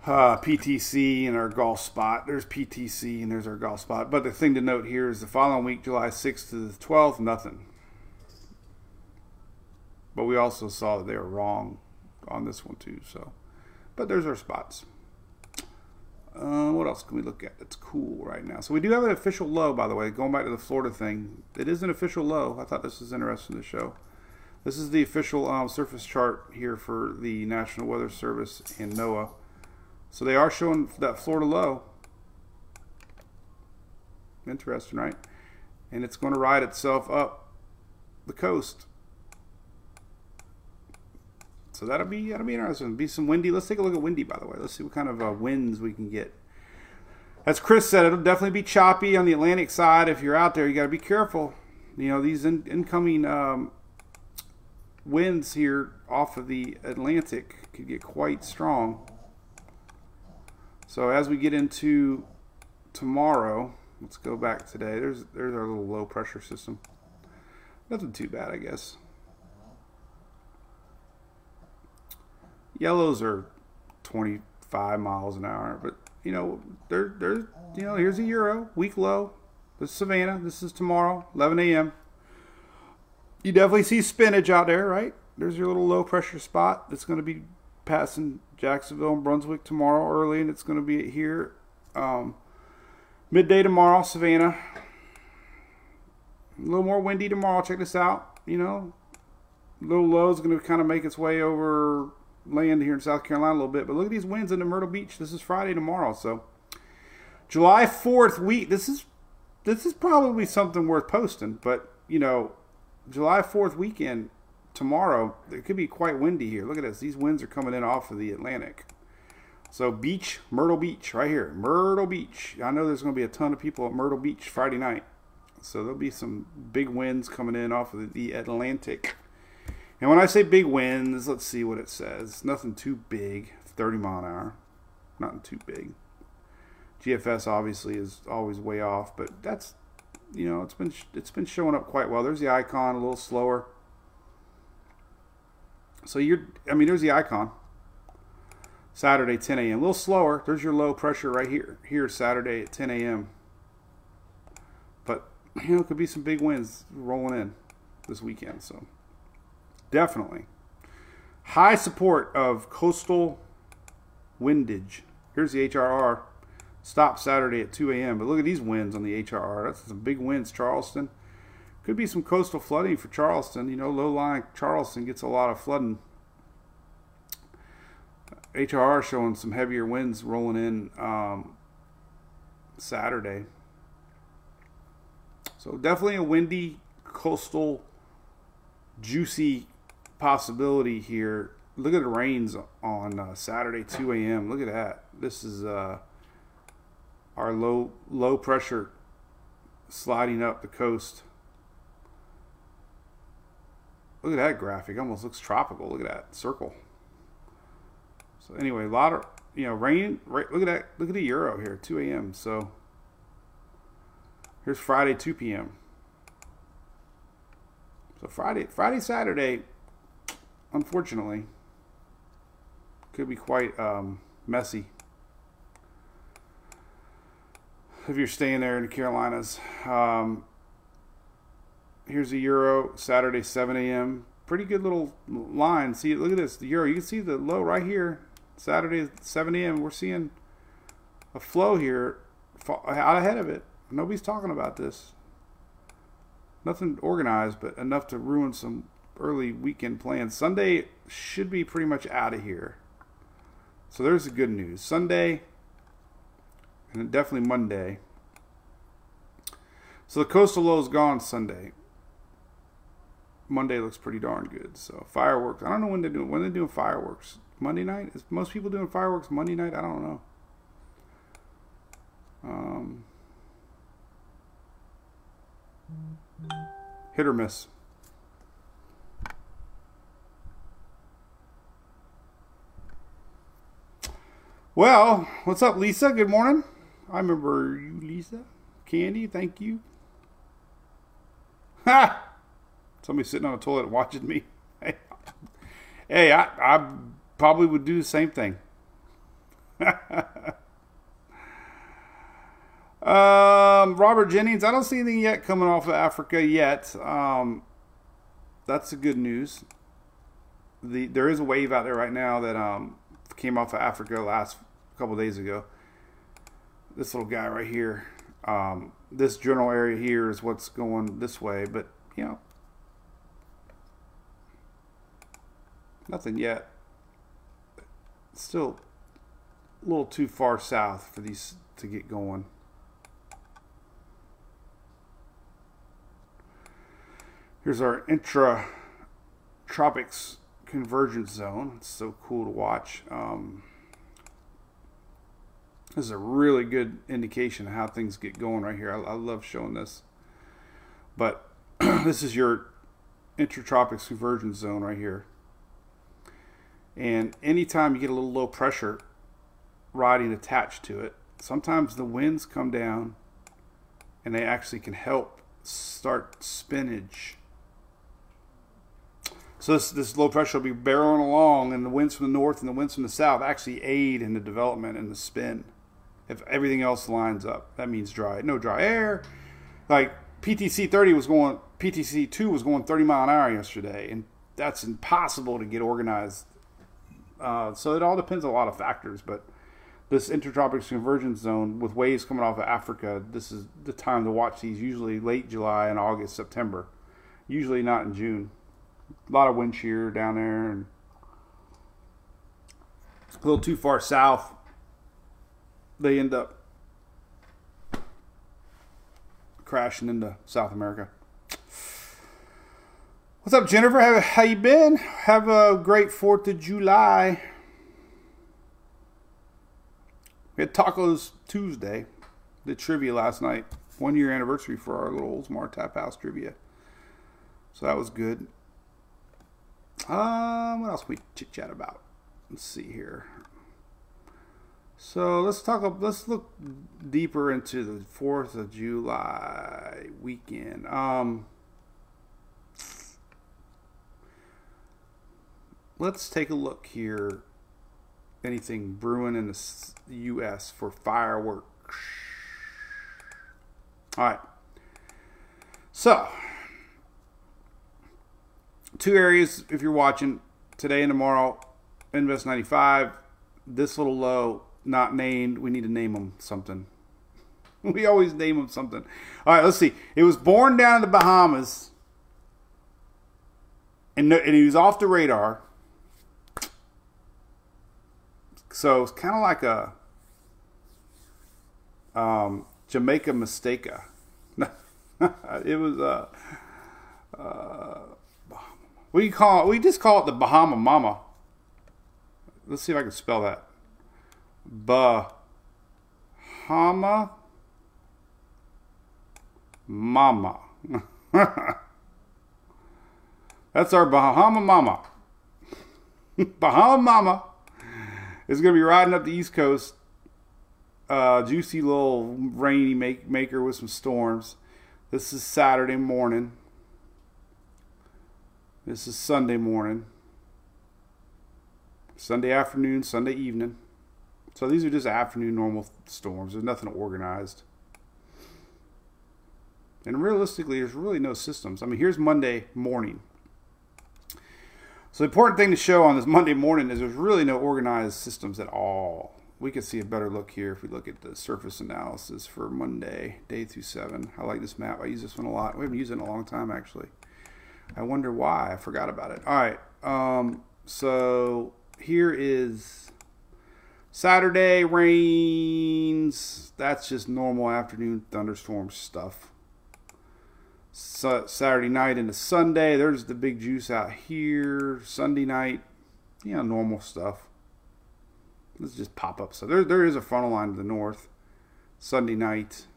uh, PTC and our golf spot. There's PTC and there's our golf spot. But the thing to note here is the following week, July 6th to the 12th, nothing. But we also saw that they were wrong on this one too. So, but there's our spots. Uh, what else can we look at that's cool right now? So we do have an official low, by the way. Going back to the Florida thing, it is an official low. I thought this was interesting to show. This is the official um, surface chart here for the National Weather Service and NOAA. So they are showing that Florida low. Interesting, right? And it's going to ride itself up the coast. So that'll be that'll be interesting. Be some windy. Let's take a look at windy, by the way. Let's see what kind of uh, winds we can get. As Chris said, it'll definitely be choppy on the Atlantic side. If you're out there, you got to be careful. You know these in, incoming um, winds here off of the Atlantic could get quite strong. So as we get into tomorrow, let's go back today. There's there's our little low pressure system. Nothing too bad, I guess. Yellows are 25 miles an hour, but you know, there, there's, you know, here's a euro week low. This is Savannah. This is tomorrow, 11 a.m. You definitely see spinach out there, right? There's your little low pressure spot that's going to be passing Jacksonville and Brunswick tomorrow early, and it's going to be here um, midday tomorrow, Savannah. A little more windy tomorrow. Check this out. You know, little low is going to kind of make its way over land here in South Carolina a little bit. But look at these winds into Myrtle Beach. This is Friday tomorrow, so July 4th week. This is this is probably something worth posting. But you know, July 4th weekend tomorrow, it could be quite windy here. Look at this. These winds are coming in off of the Atlantic. So beach, Myrtle Beach, right here, Myrtle Beach. I know there's going to be a ton of people at Myrtle Beach Friday night. So there'll be some big winds coming in off of the Atlantic. And when I say big winds, let's see what it says. Nothing too big, 30 mile an hour. Nothing too big. GFS obviously is always way off, but that's you know it's been it's been showing up quite well. There's the icon, a little slower. So you're, I mean, there's the icon. Saturday 10 a.m. A little slower. There's your low pressure right here. Here Saturday at 10 a.m. But you know, could be some big winds rolling in this weekend. So definitely high support of coastal windage. Here's the HRR. Stop Saturday at 2 a.m. But look at these winds on the HRR. That's some big winds, Charleston. Could be some coastal flooding for Charleston. You know, low lying Charleston gets a lot of flooding. HRR showing some heavier winds rolling in um, Saturday. So definitely a windy, coastal, juicy possibility here. Look at the rains on uh, Saturday, 2 a.m. Look at that. This is uh, our low low pressure sliding up the coast. Look at that graphic. Almost looks tropical. Look at that circle. So anyway, a lot of you know rain. Right, look at that. Look at the euro here. 2 a.m. So here's Friday 2 p.m. So Friday, Friday, Saturday, unfortunately, could be quite um, messy if you're staying there in the Carolinas. Um, here's the euro Saturday 7 a.m. Pretty good little line. See, look at this. The euro. You can see the low right here. Saturday 7 a.m. We're seeing a flow here out ahead of it. Nobody's talking about this. Nothing organized, but enough to ruin some early weekend plans. Sunday should be pretty much out of here. So there's the good news. Sunday and definitely Monday. So the coastal low is gone Sunday. Monday looks pretty darn good. So fireworks. I don't know when they're doing when they're doing fireworks. Monday night? Is most people doing fireworks Monday night? I don't know. Um, hit or miss. Well, what's up, Lisa? Good morning. I remember you, Lisa. Candy, thank you. Ha! Somebody sitting on a toilet watching me. Hey, hey I, I probably would do the same thing. um, Robert Jennings, I don't see anything yet coming off of Africa yet. Um, that's the good news. The there is a wave out there right now that um, came off of Africa last couple days ago. This little guy right here. Um, this general area here is what's going this way, but you know, nothing yet. Still a little too far south for these to get going. Here's our intra tropics convergence zone. It's so cool to watch. Um, this is a really good indication of how things get going right here. I, I love showing this. But this is your intertropics convergence zone right here. And anytime you get a little low pressure riding attached to it, sometimes the winds come down and they actually can help start spinach so this, this low pressure will be barreling along, and the winds from the north and the winds from the south actually aid in the development and the spin. If everything else lines up, that means dry. No dry air. Like PTC 30 was going, PTC 2 was going 30 mile an hour yesterday, and that's impossible to get organized. Uh, so it all depends on a lot of factors, but this intertropics convergence zone with waves coming off of Africa, this is the time to watch these. Usually late July and August, September. Usually not in June a lot of wind shear down there and a little too far south they end up crashing into south america. What's up jennifer? How, how you been? Have a great fourth of july. We had tacos tuesday the trivia last night. One year anniversary for our little oldsmar tap house trivia. So that was good. Um, what else we chit chat about? Let's see here. So let's talk. Let's look deeper into the Fourth of July weekend. Um, let's take a look here. Anything brewing in the U.S. for fireworks? All right. So two areas if you're watching today and tomorrow. Invest 95. This little low, not named. We need to name them something. we always name them something. All right, let's see. It was born down in the Bahamas, and, and he was off the radar. So it's kind of like a um, Jamaica Mistaka. it was a. Uh, uh, we call we just call it the Bahama Mama. Let's see if I can spell that. Bahama Mama. That's our Bahama Mama. Bahama Mama is going to be riding up the East Coast. Uh, juicy little rainy make, maker with some storms. This is Saturday morning. This is Sunday morning, Sunday afternoon, Sunday evening. So these are just afternoon normal storms. There's nothing organized. And realistically, there's really no systems. I mean, here's Monday morning. So the important thing to show on this Monday morning is there's really no organized systems at all. We can see a better look here if we look at the surface analysis for Monday, day through seven. I like this map. I use this one a lot. We haven't used it in a long time, actually. I wonder why. I forgot about it. All right. Um, so here is Saturday rains. That's just normal afternoon thunderstorm stuff. So, Saturday night into Sunday. There's the big juice out here. Sunday night, you know, normal stuff. Let's just pop up. So there, there is a frontal line to the north. Sunday night.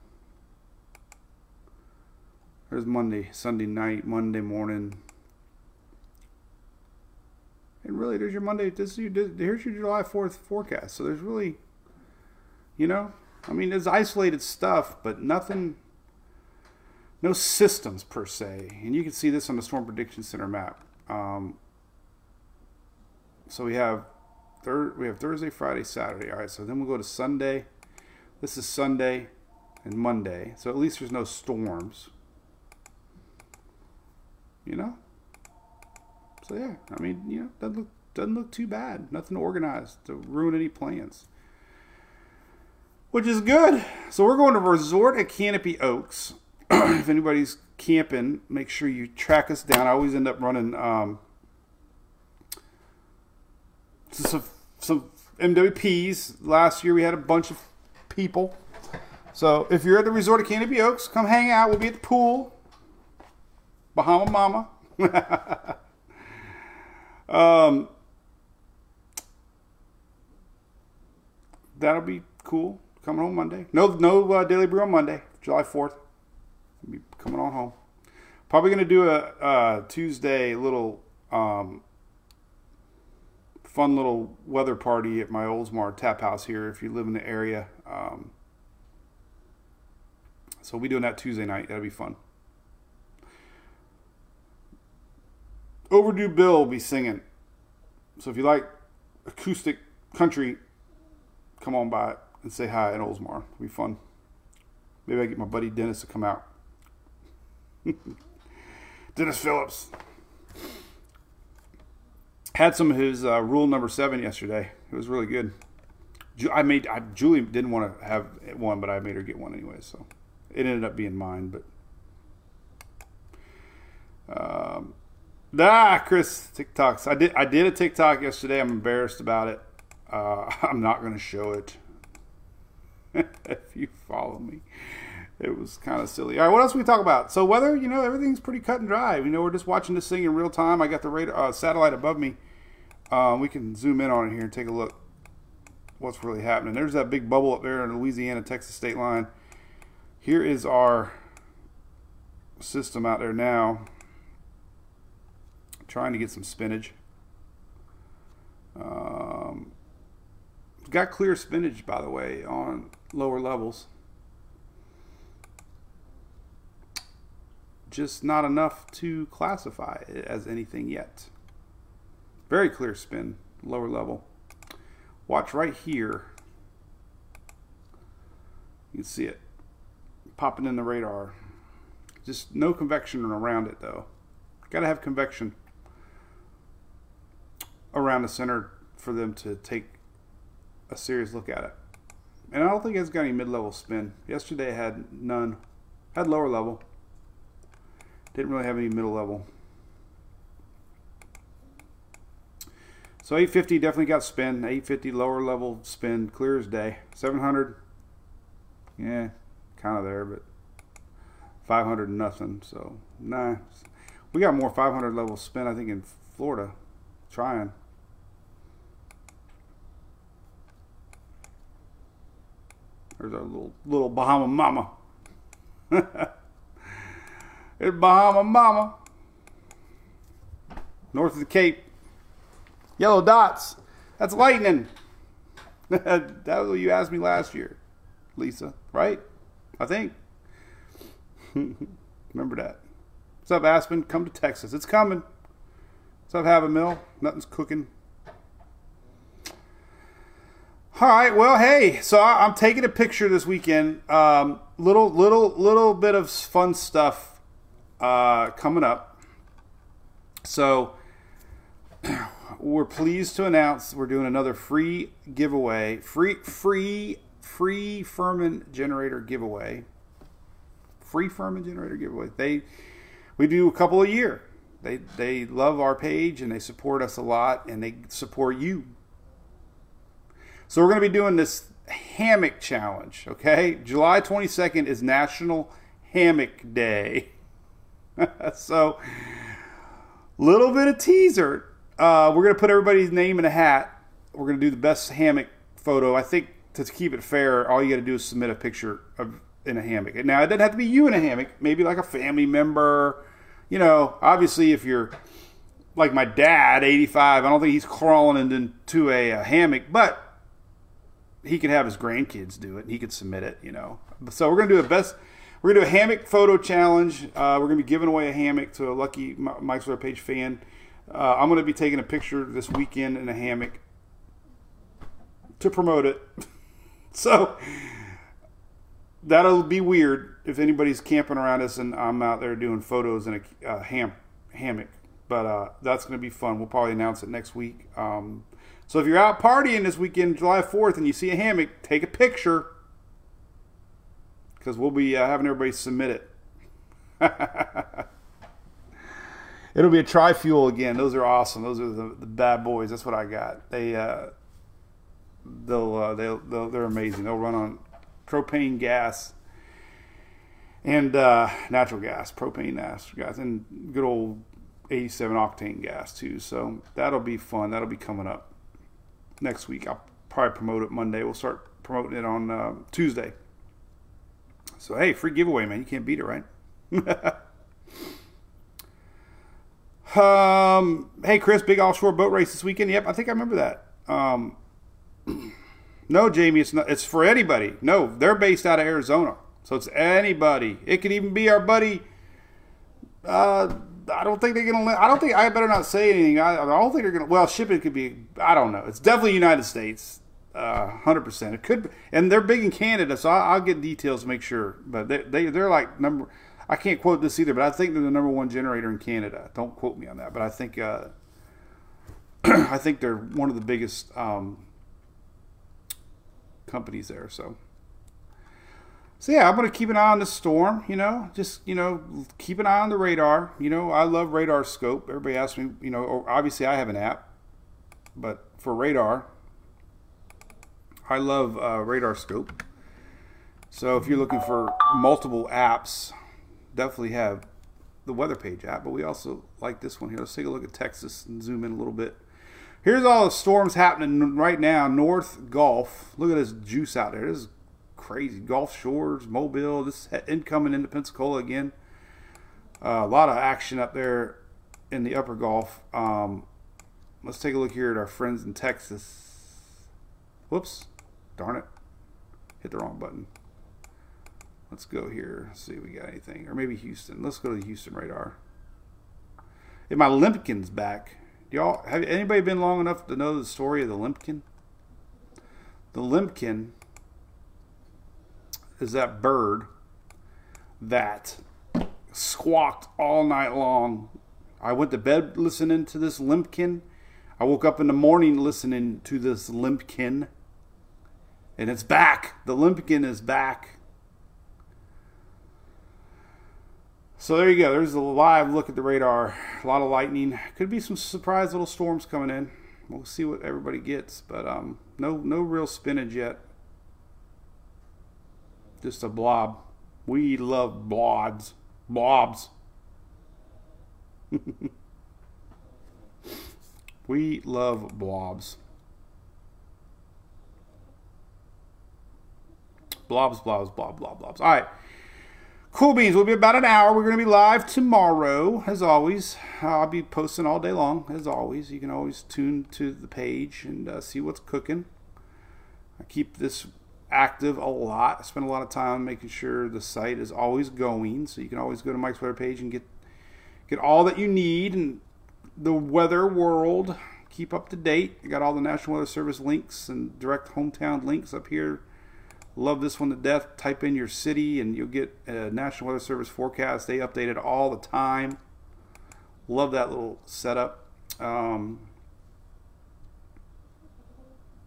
There's Monday, Sunday night, Monday morning. And really, there's your Monday. This is here's your July 4th forecast. So there's really You know, I mean, there's isolated stuff, but nothing, no systems per se. And you can see this on the Storm Prediction Center map. Um, so we have we have Thursday, Friday, Saturday. All right, so then we'll go to Sunday. This is Sunday and Monday. So at least there's no storms. You know? So yeah, I mean, you know, doesn't look doesn't look too bad. Nothing organized to ruin any plans. Which is good. So we're going to resort at Canopy Oaks. if anybody's camping, make sure you track us down. I always end up running um, some, some MWPs. Last year we had a bunch of people. So if you're at the resort at Canopy Oaks, come hang out. We'll be at the pool. Bahama Mama. um, that'll be cool. Coming home Monday. No, no uh, daily brew on Monday, July fourth. Be coming on home. Probably gonna do a, Tuesday little um, fun little weather party at my Oldsmar Tap House here. If you live in the area, um, so be doing that Tuesday night. That'll be fun. Overdue Bill will be singing. So if you like acoustic country, come on by and say hi at Oldsmar. It'll be fun. Maybe I get my buddy Dennis to come out. Dennis Phillips had some of his uh, rule number seven yesterday. It was really good. I made I, Julie didn't want to have one, but I made her get one anyway. So it ended up being mine. But um, ah, Chris TikToks. I did I did a TikTok yesterday. I'm embarrassed about it. Uh, I'm not going to show it. if you follow me, it was kind of silly. All right, what else we talk about? So weather, you know, everything's pretty cut and dry. You know, we're just watching this thing in real time. I got the radar uh, satellite above me. Uh, we can zoom in on it here and take a look. What's really happening? There's that big bubble up there in the Louisiana Texas state line. Here is our system out there now. Trying to get some spinach. Um, got clear spinach, by the way, on lower levels. Just not enough to classify it as anything yet. Very clear spin, lower level. Watch right here. You can see it popping in the radar. Just no convection around it though. Got to have convection around the center for them to take a serious look at it. And I don't think it's got any mid-level spin. Yesterday had none. Had lower level. Didn't really have any middle level. So 850 definitely got spin. 850 lower level spin, clear as day. 700, yeah, kind of there, but 500 nothing. So nah, we got more 500 level spin I think in Florida. Trying. There's our little little Bahama Mama. it's Bahama Mama. North of the Cape. Yellow dots. That's lightning. that was what you asked me last year, Lisa, right? I think. Remember that. What's up, Aspen? Come to Texas. It's coming. What's up, Have a Mill? Nothing's cooking. All right. Well, hey. So I, am taking a picture this weekend. Um, little, little, little bit of fun stuff uh, coming up. So we're pleased to announce we're doing another free giveaway, free, free, free Firman generator giveaway. Free Firman generator giveaway. They, we do a couple a year. They they love our page and they support us a lot and they support you so we're going to be doing this hammock challenge, okay? July 22nd is National Hammock Day. so, little bit of teaser. Uh, we're going to put everybody's name in a hat. We're going to do the best hammock photo. I think to keep it fair, all you got to do is submit a picture of in a hammock. Now, it doesn't have to be you in a hammock. Maybe like a family member. You know, obviously, if you're like my dad, 85, I don't think he's crawling into a, a hammock, but he could have his grandkids do it. and He could submit it, you know. So we're gonna do a best. We're gonna do a hammock photo challenge. Uh, we're gonna be giving away a hammock to a lucky Mi- Mike's Weather Page fan. Uh, I'm gonna be taking a picture this weekend in a hammock to promote it. so that'll be weird if anybody's camping around us and I'm out there doing photos in a uh, ham hammock. But uh, that's going to be fun. We'll probably announce it next week. Um, so if you're out partying this weekend, July 4th, and you see a hammock, take a picture because we'll be uh, having everybody submit it. It'll be a tri-fuel again. Those are awesome. Those are the, the bad boys. That's what I got. They uh, they'll, uh, they'll they'll they're amazing. They'll run on propane gas and uh, natural gas, propane natural gas, and good old 87 octane gas too. So that'll be fun. That'll be coming up next week. I'll probably promote it Monday. We'll start promoting it on uh, Tuesday. So hey, free giveaway, man. You can't beat it, right? um, hey Chris, big offshore boat race this weekend. Yep, I think I remember that. Um, no, Jamie, it's not. It's for anybody. No, they're based out of Arizona, so it's anybody. It could even be our buddy. Uh, I don't think they're gonna. I don't think I better not say anything. I, I don't think they're gonna. Well, shipping could be. I don't know. It's definitely United States. Uh, Hundred percent. It could, be, and they're big in Canada, so I'll, I'll get details to make sure. But they, they they're like number. I can't quote this either, but I think they're the number one generator in Canada. Don't quote me on that, but I think uh, I think they're one of the biggest um, companies there. So, so yeah, I'm gonna keep an eye on the storm. You know, just you know, keep an eye on the radar. You know, I love radar scope. Everybody asks me, you know, obviously I have an app, but for radar, I love uh, radar scope. So if you're looking for multiple apps, definitely have the weather page app. But we also like this one here. Let's take a look at Texas and zoom in a little bit. Here's all the storms happening right now. North Gulf. Look at this juice out there. This is crazy. Gulf Shores, Mobile. This is incoming into Pensacola again. Uh, a lot of action up there in the upper Gulf. Um, let's take a look here at our friends in Texas. Whoops. Darn it. Hit the wrong button. Let's go here. See if we got anything. Or maybe Houston. Let's go to the Houston radar. If my Limpkin's back. Y'all have anybody been long enough to know the story of the Limpkin? The Limpkin is that bird that squawked all night long. I went to bed listening to this Limpkin. I woke up in the morning listening to this Limpkin. And it's back. The Limpkin is back. So there you go. There's a live look at the radar. A lot of lightning. Could be some surprise little storms coming in. We'll see what everybody gets, but um, no no real spinach yet. Just a blob. We love blobs. Blobs. we love blobs. Blobs, blobs, blob, blob, blobs. All right. Cool beans. We'll be about an hour. We're going to be live tomorrow, as always. I'll be posting all day long, as always. You can always tune to the page and uh, see what's cooking. I keep this active a lot. I spend a lot of time making sure the site is always going, so you can always go to Mike's Weather page and get get all that you need and the weather world. Keep up to date. I got all the National Weather Service links and direct hometown links up here Love this one to death. Type in your city and you'll get a National Weather Service forecast. They update it all the time. Love that little setup. Um,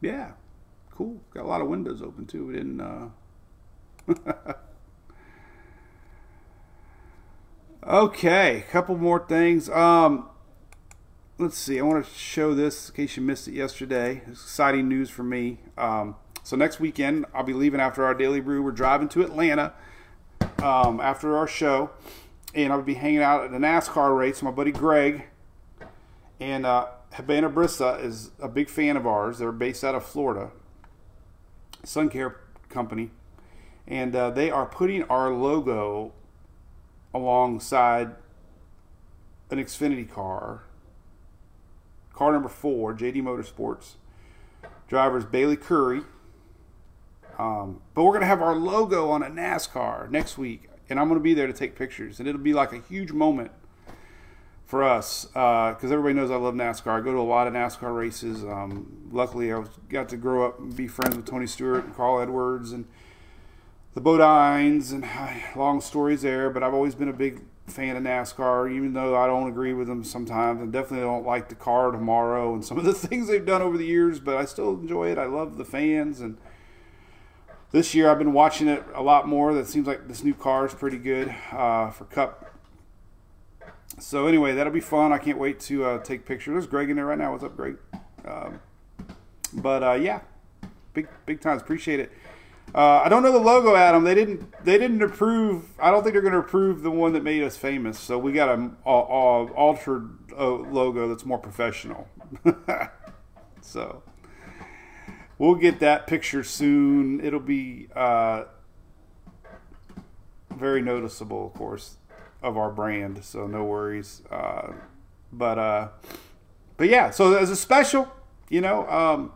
yeah, cool. Got a lot of windows open too. We didn't. Uh... okay, a couple more things. Um, let's see. I want to show this in case you missed it yesterday. It's exciting news for me. Um, so next weekend, I'll be leaving after our daily brew. We're driving to Atlanta um, after our show, and I'll be hanging out at the NASCAR race. My buddy Greg and uh, Habana Brissa is a big fan of ours. They're based out of Florida, Sun Care Company, and uh, they are putting our logo alongside an Xfinity car, car number four, JD Motorsports. Drivers Bayley Currey Um, but we're going to have our logo on a NASCAR next week, and I'm going to be there to take pictures, and it'll be like a huge moment for us because uh, everybody knows I love NASCAR. I go to a lot of NASCAR races. Um, luckily, I got to grow up and be friends with Tony Stewart and Carl Edwards and the Bodines, and long stories there. But I've always been a big fan of NASCAR, even though I don't agree with them sometimes. I definitely don't like the car tomorrow and some of the things they've done over the years, but I still enjoy it. I love the fans and this year I've been watching it a lot more. That seems like this new car is pretty good uh, for Cup. So anyway, that'll be fun. I can't wait to uh, take pictures. There's Greg in there right now. What's up, Greg? Um, but uh, yeah, big big times. Appreciate it. Uh, I don't know the logo, Adam. They didn't. They didn't approve. I don't think they're going to approve the one that made us famous. So we got a, a, a altered uh, logo that's more professional. so we'll get that picture soon. It'll be uh, very noticeable, of course, of our brand. So no worries. Uh, but uh, but yeah. So as a special, you know. Um,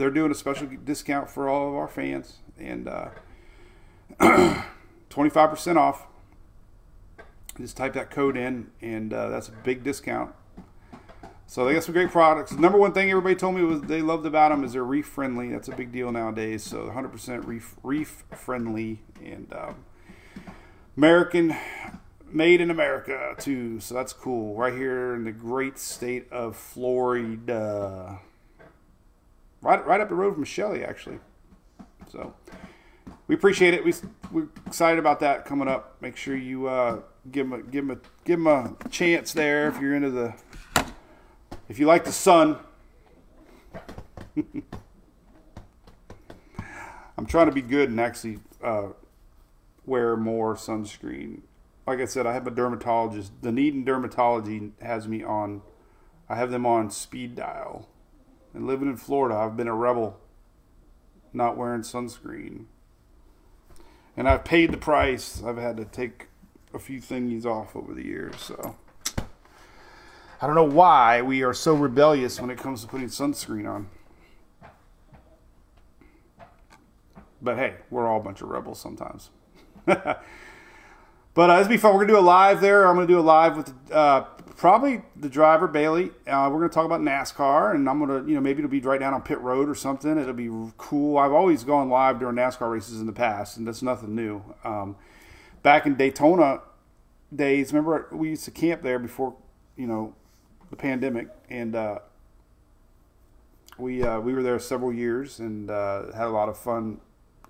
they're doing a special discount for all of our fans and uh, 25% off. Just type that code in, and uh, that's a big discount. So they got some great products. number one thing everybody told me was they loved about them is they're reef friendly. That's a big deal nowadays. So 100% reef reef friendly and um, American made in America too. So that's cool. Right here in the great state of Florida right right up the road from Shelly, actually. So we appreciate it. We we're excited about that coming up. Make sure you uh, give them a, give them a, give them a chance there if you're into the if you like the sun. I'm trying to be good and actually uh, wear more sunscreen. Like I said, I have a dermatologist. Dunedin Dermatology has me on. I have them on speed dial and living in Florida, I've been a rebel not wearing sunscreen. And I've paid the price. I've had to take a few thingies off over the years. So I don't know why we are so rebellious when it comes to putting sunscreen on. But hey, we're all a bunch of rebels sometimes. but uh, this be fun. We're gonna do a live there. I'm gonna do a live with uh, probably the driver Bayley. Uh, we're to talk about NASCAR, and I'm to, you know, maybe it'll be right down on pit road or something. It'll be cool. I've always gone live during NASCAR races in the past, and that's nothing new. Um, back in Daytona days, remember we used to camp there before, you know, the pandemic, and uh, we uh, we were there several years and uh, had a lot of fun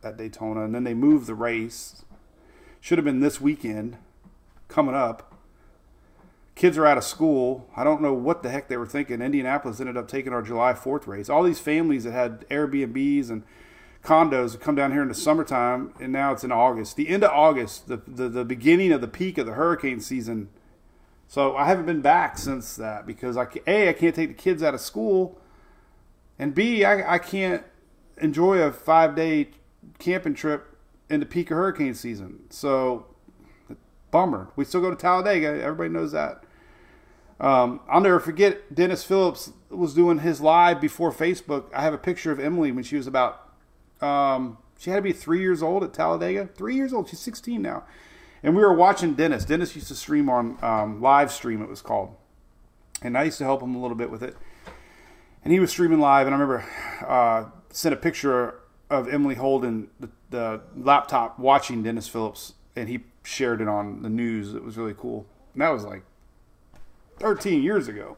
at Daytona. And then they moved the race. Should have been this weekend coming up kids are out of school. I don't know what the heck they were thinking. Indianapolis ended up taking our July 4th race. All these families that had Airbnbs and condos come down here in the summertime, and now it's in August. The end of August, the, the, the beginning of the peak of the hurricane season. So I haven't been back since that because I a I can't take the kids out of school, and b I, I can't enjoy a five day camping trip in the peak of hurricane season. So bummer. We still go to Talladega. Everybody knows that. Um, I'll never forget Dennis Phillips was doing his live before Facebook. I have a picture of Emily when she was about, um, she had to be three years old at Talladega. Three years old. She's 16 now. And we were watching Dennis. Dennis used to stream on um, live stream, it was called. And I used to help him a little bit with it. And he was streaming live. And I remember uh, sent a picture of Emily holding the, the laptop watching Dennis Phillips. And he shared it on the news. It was really cool. And that was like 13 years ago.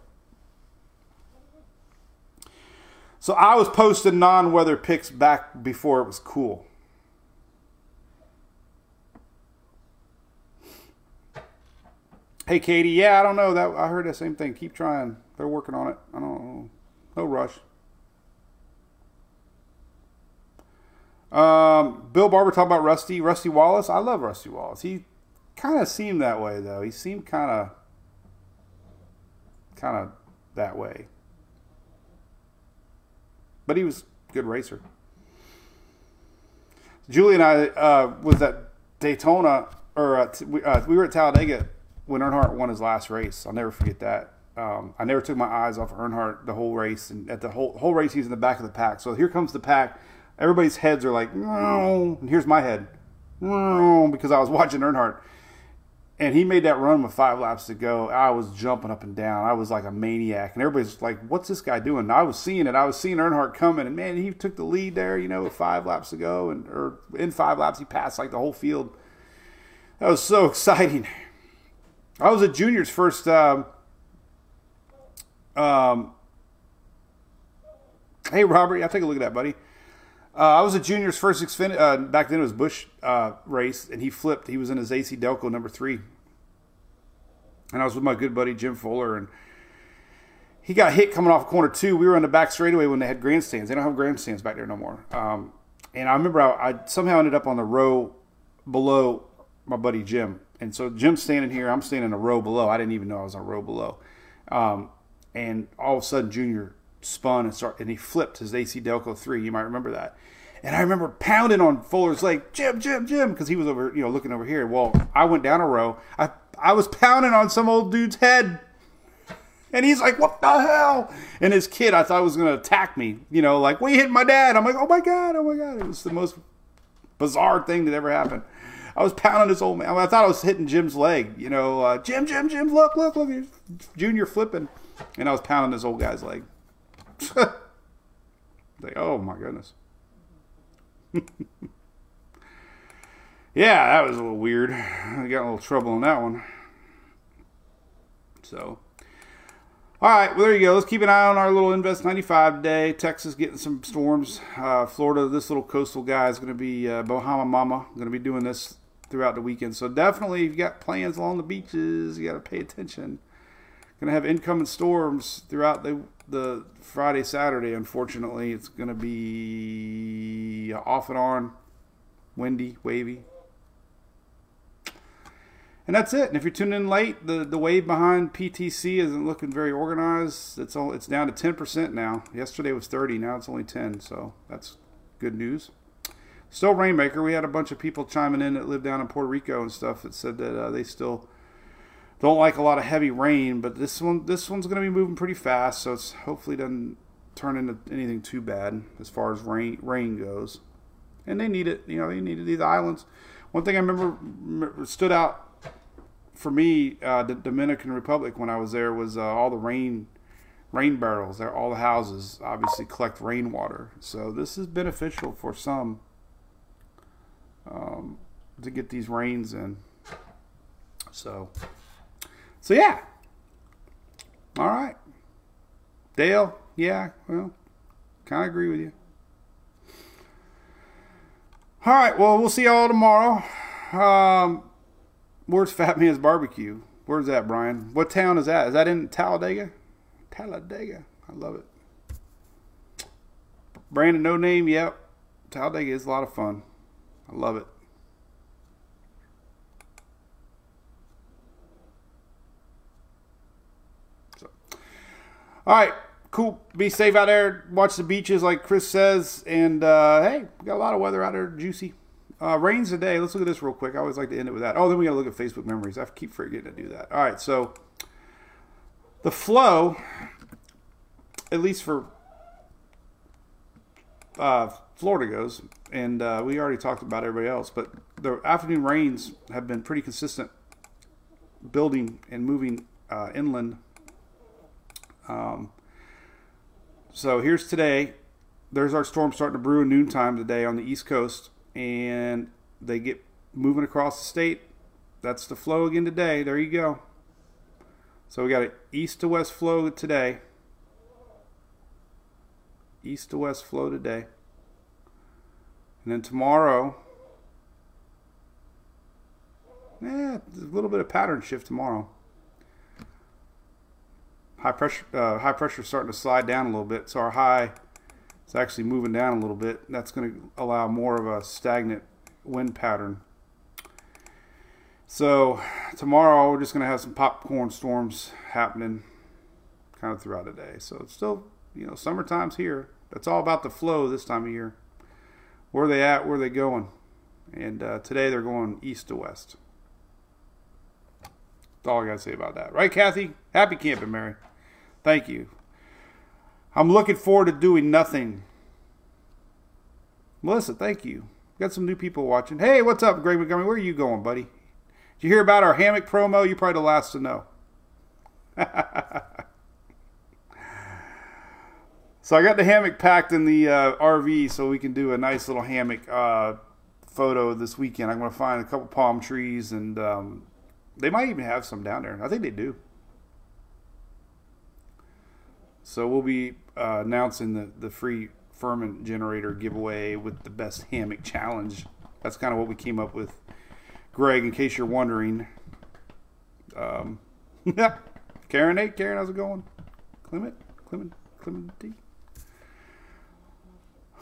So I was posting non weather pics back before it was cool. Hey Katie, yeah, I don't know that I heard the same thing. Keep trying. They're working on it. I don't know. No rush. Um, Bill Barber talking about Rusty, Rusty Wallace. I love Rusty Wallace. He kind of seemed that way though. He seemed kind of kind of that way. But he was a good racer. Julie and I uh, was at Daytona, or uh, we, uh, we, were at Talladega when Earnhardt won his last race. I'll never forget that. Um, I never took my eyes off of Earnhardt the whole race, and at the whole whole race, he's in the back of the pack. So here comes the pack, everybody's heads are like, no, and here's my head, because I was watching Earnhardt, and he made that run with five laps to go. I was jumping up and down. I was like a maniac, and everybody's like, "What's this guy doing?" And I was seeing it. I was seeing Earnhardt coming, and man, he took the lead there. You know, five laps to go, and or in five laps, he passed like the whole field. That was so exciting. I was a junior's first. Um, um, hey, Robert, yeah, take a look at that, buddy. Uh, I was a junior's first Xfinity. Uh, back then it was Busch uh, race, and he flipped. He was in his AC Delco number three, and I was with my good buddy Jim Fuller, and he got hit coming off corner two. We were on the back straightaway when they had grandstands. They don't have grandstands back there no more. Um, and I remember I, I, somehow ended up on the row below my buddy Jim, and so Jim's standing here. I'm standing in a row below. I didn't even know I was on a row below. Um, and all of a sudden, Junior spun and start and he flipped his AC Delco three. You might remember that. And I remember pounding on Fuller's leg, Jim, Jim, Jim, because he was over, you know, looking over here. Well, I went down a row. I I was pounding on some old dude's head. And he's like, "What the hell?" And his kid, I thought was going to attack me. You know, like, "We hit my dad." I'm like, "Oh my god, oh my god!" It was the most bizarre thing that ever happened. I was pounding this old man. I, thought I was hitting Jim's leg. You know, uh, Jim, Jim, Jim, look, look, look, Junior flipping, and I was pounding this old guy's leg. like, oh my goodness. yeah, that was a little weird. I got a little trouble on that one. So, all right, well, there you go. Let's keep an eye on our little Invest 95 today. Texas getting some storms. Uh, Florida, this little coastal guy is going to be uh, Bahama Mama, going to be doing this throughout the weekend. So, definitely, if you got plans along the beaches, you got to pay attention. Going to have incoming storms throughout the the Friday, Saturday, unfortunately, it's going to be off and on, windy, wavy. And that's it. And if you're tuning in late, the, the wave behind PTC isn't looking very organized. It's all it's down to 10% now. Yesterday was 30, now it's only 10, so that's good news. Still Rainmaker. We had a bunch of people chiming in that live down in Puerto Rico and stuff that said that uh, they still don't like a lot of heavy rain, but this one this one's going to be moving pretty fast, so it's hopefully doesn't turn into anything too bad as far as rain rain goes. And they need it, you know, they needed these islands. One thing I remember stood out for me, uh, the Dominican Republic when I was there was uh, all the rain rain barrels. There, all the houses obviously collect rainwater, so this is beneficial for some um, to get these rains in. So. So yeah. All right. Dale, yeah, well, kind of agree with you. All right, well, we'll see y'all tomorrow. Um, where's Fat Man's Barbecue? Where's that, Brian? What town is that? Is that in Talladega? Talladega. I love it. Brandon, no name. Yep. Talladega is a lot of fun. I love it. All right, cool. Be safe out there. Watch the beaches, like Chris says. And uh, hey, we got a lot of weather out there, juicy. Uh, rains today. Let's look at this real quick. I always like to end it with that. Oh, then we got to look at Facebook memories. I keep forgetting to do that. All right, so the flow, at least for uh, Florida goes, and uh, we already talked about everybody else, but the afternoon rains have been pretty consistent, building and moving uh, inland um, so here's today. There's our storm starting to brew noontime today on the East Coast, and they get moving across the state. That's the flow again today. There you go. So we got an east to west flow today. East to west flow today. And then tomorrow, yeah, a little bit of pattern shift tomorrow high pressure uh, high pressure is starting to slide down a little bit. So our high is actually moving down a little bit. That's going to allow more of a stagnant wind pattern. So tomorrow we're just going to have some popcorn storms happening kind of throughout the day. So it's still, you know, summertime's here. That's all about the flow this time of year. Where are they at? Where are they going? And uh, today they're going east to west. That's all I got to say about that. Right, Kathy? Happy camping, Mary. Thank you. I'm looking forward to doing nothing Melissa, thank you. Got some new people watching. Hey, what's up, Greg Montgomery? Where are you going, buddy? Did you hear about our hammock promo? You're probably the last to know. so I got the hammock packed in the uh, RV so we can do a nice little hammock uh, photo this weekend. I'm going to find a couple palm trees and um, they might even have some down there. I think they do. So we'll be uh, announcing the, the free Firman generator giveaway with the best hammock challenge. That's kind of what we came up with, Greg. In case you're wondering, um, Karen, hey Karen, how's it going? Clement, Clement, Clementy.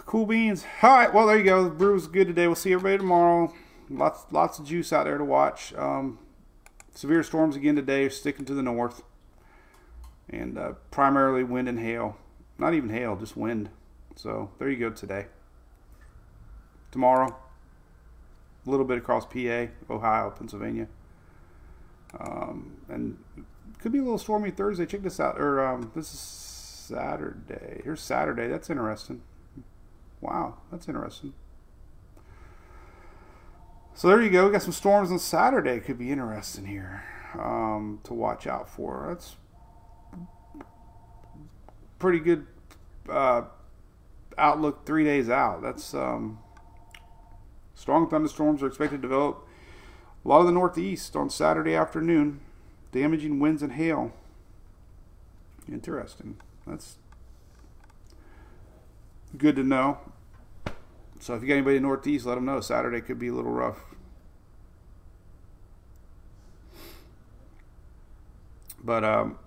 Cool beans. All right, well there you go. The brew was good today. We'll see everybody tomorrow. Lots, lots of juice out there to watch. Um, severe storms again today, sticking to the north, and uh, primarily wind and hail. Not even hail, just wind. So there you go today. Tomorrow, a little bit across PA, Ohio, Pennsylvania. Um, and could be a little stormy Thursday. Check this out. Or um, this is Saturday. Here's Saturday. That's interesting. Wow, that's interesting. So there you go. We got some storms on Saturday. Could be interesting here um, to watch out for. That's pretty good uh, outlook three days out. That's um, strong thunderstorms are expected to develop a lot of the northeast on Saturday afternoon, damaging winds and hail. Interesting. That's good to know. So if you got anybody in northeast, let them know. Saturday could be a little rough. But um,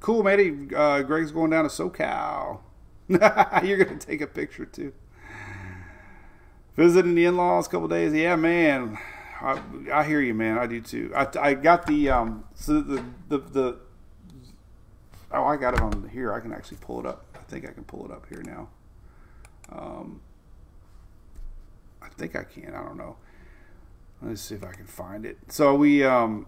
cool, matey. Uh, Greg's going down to SoCal. You're gonna take a picture too. Visiting the in-laws a couple days. Yeah, man. I, I hear you, man. I do too. I, I got the um so the, the the oh I got it on here. I can actually pull it up. I think I can pull it up here now. Um, I think I can. I don't know. Let's see if I can find it. So we um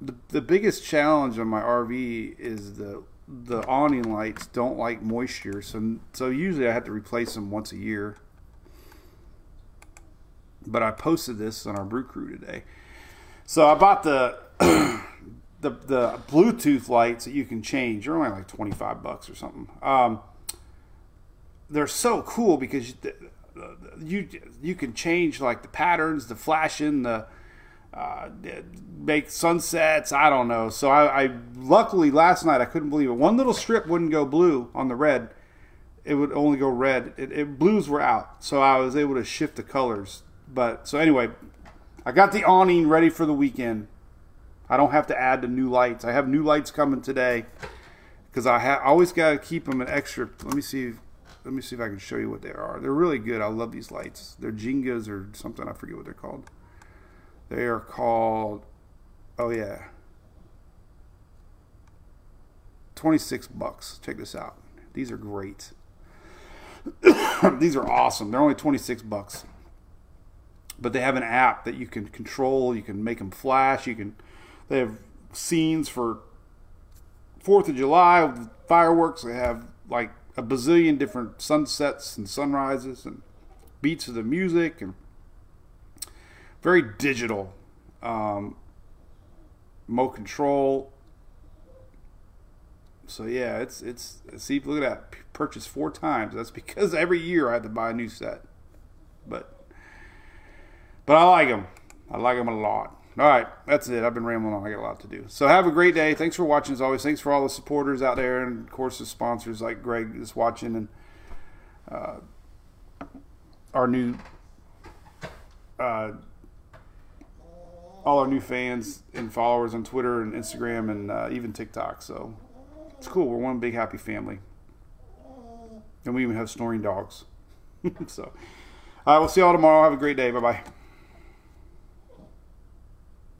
the the biggest challenge on my RV is the the awning lights don't like moisture, so so usually I have to replace them once a year. But I posted this on our brew crew today. So I bought the the the Bluetooth lights that you can change. They're only like twenty five bucks or something. Um, they're so cool because you, you you can change like the patterns, the flashing, the uh, make sunsets. I don't know. So I, I, luckily last night I couldn't believe it. One little strip wouldn't go blue on the red. It would only go red. It, it, blues were out, so I was able to shift the colors. But so anyway, I got the awning ready for the weekend. I don't have to add the new lights. I have new lights coming today because I, ha- I always got to keep them an extra. Let me see. Let me see if I can show you what they are. They're really good. I love these lights. They're Jengas or something. I forget what they're called. They are called, oh yeah, 26 bucks. Check this out. These are great. These are awesome. They're only 26 bucks. But they have an app that you can control. You can make them flash. You can. They have scenes for Fourth of July fireworks. They have like a bazillion different sunsets and sunrises and beats of the music and very digital. Um, Mo control. So yeah, it's it's see look at that purchase four times. That's because every year I had to buy a new set. But but I like them. I like them a lot. All right, that's it. I've been rambling on. I got a lot to do. So have a great day. Thanks for watching as always. Thanks for all the supporters out there, and of course the sponsors like Greg is watching, and uh, our new uh, all our new fans and followers on Twitter and Instagram and uh, even TikTok. So it's cool. We're one big happy family, and we even have snoring dogs. so, right, we'll see y'all tomorrow. Have a great day. Bye bye.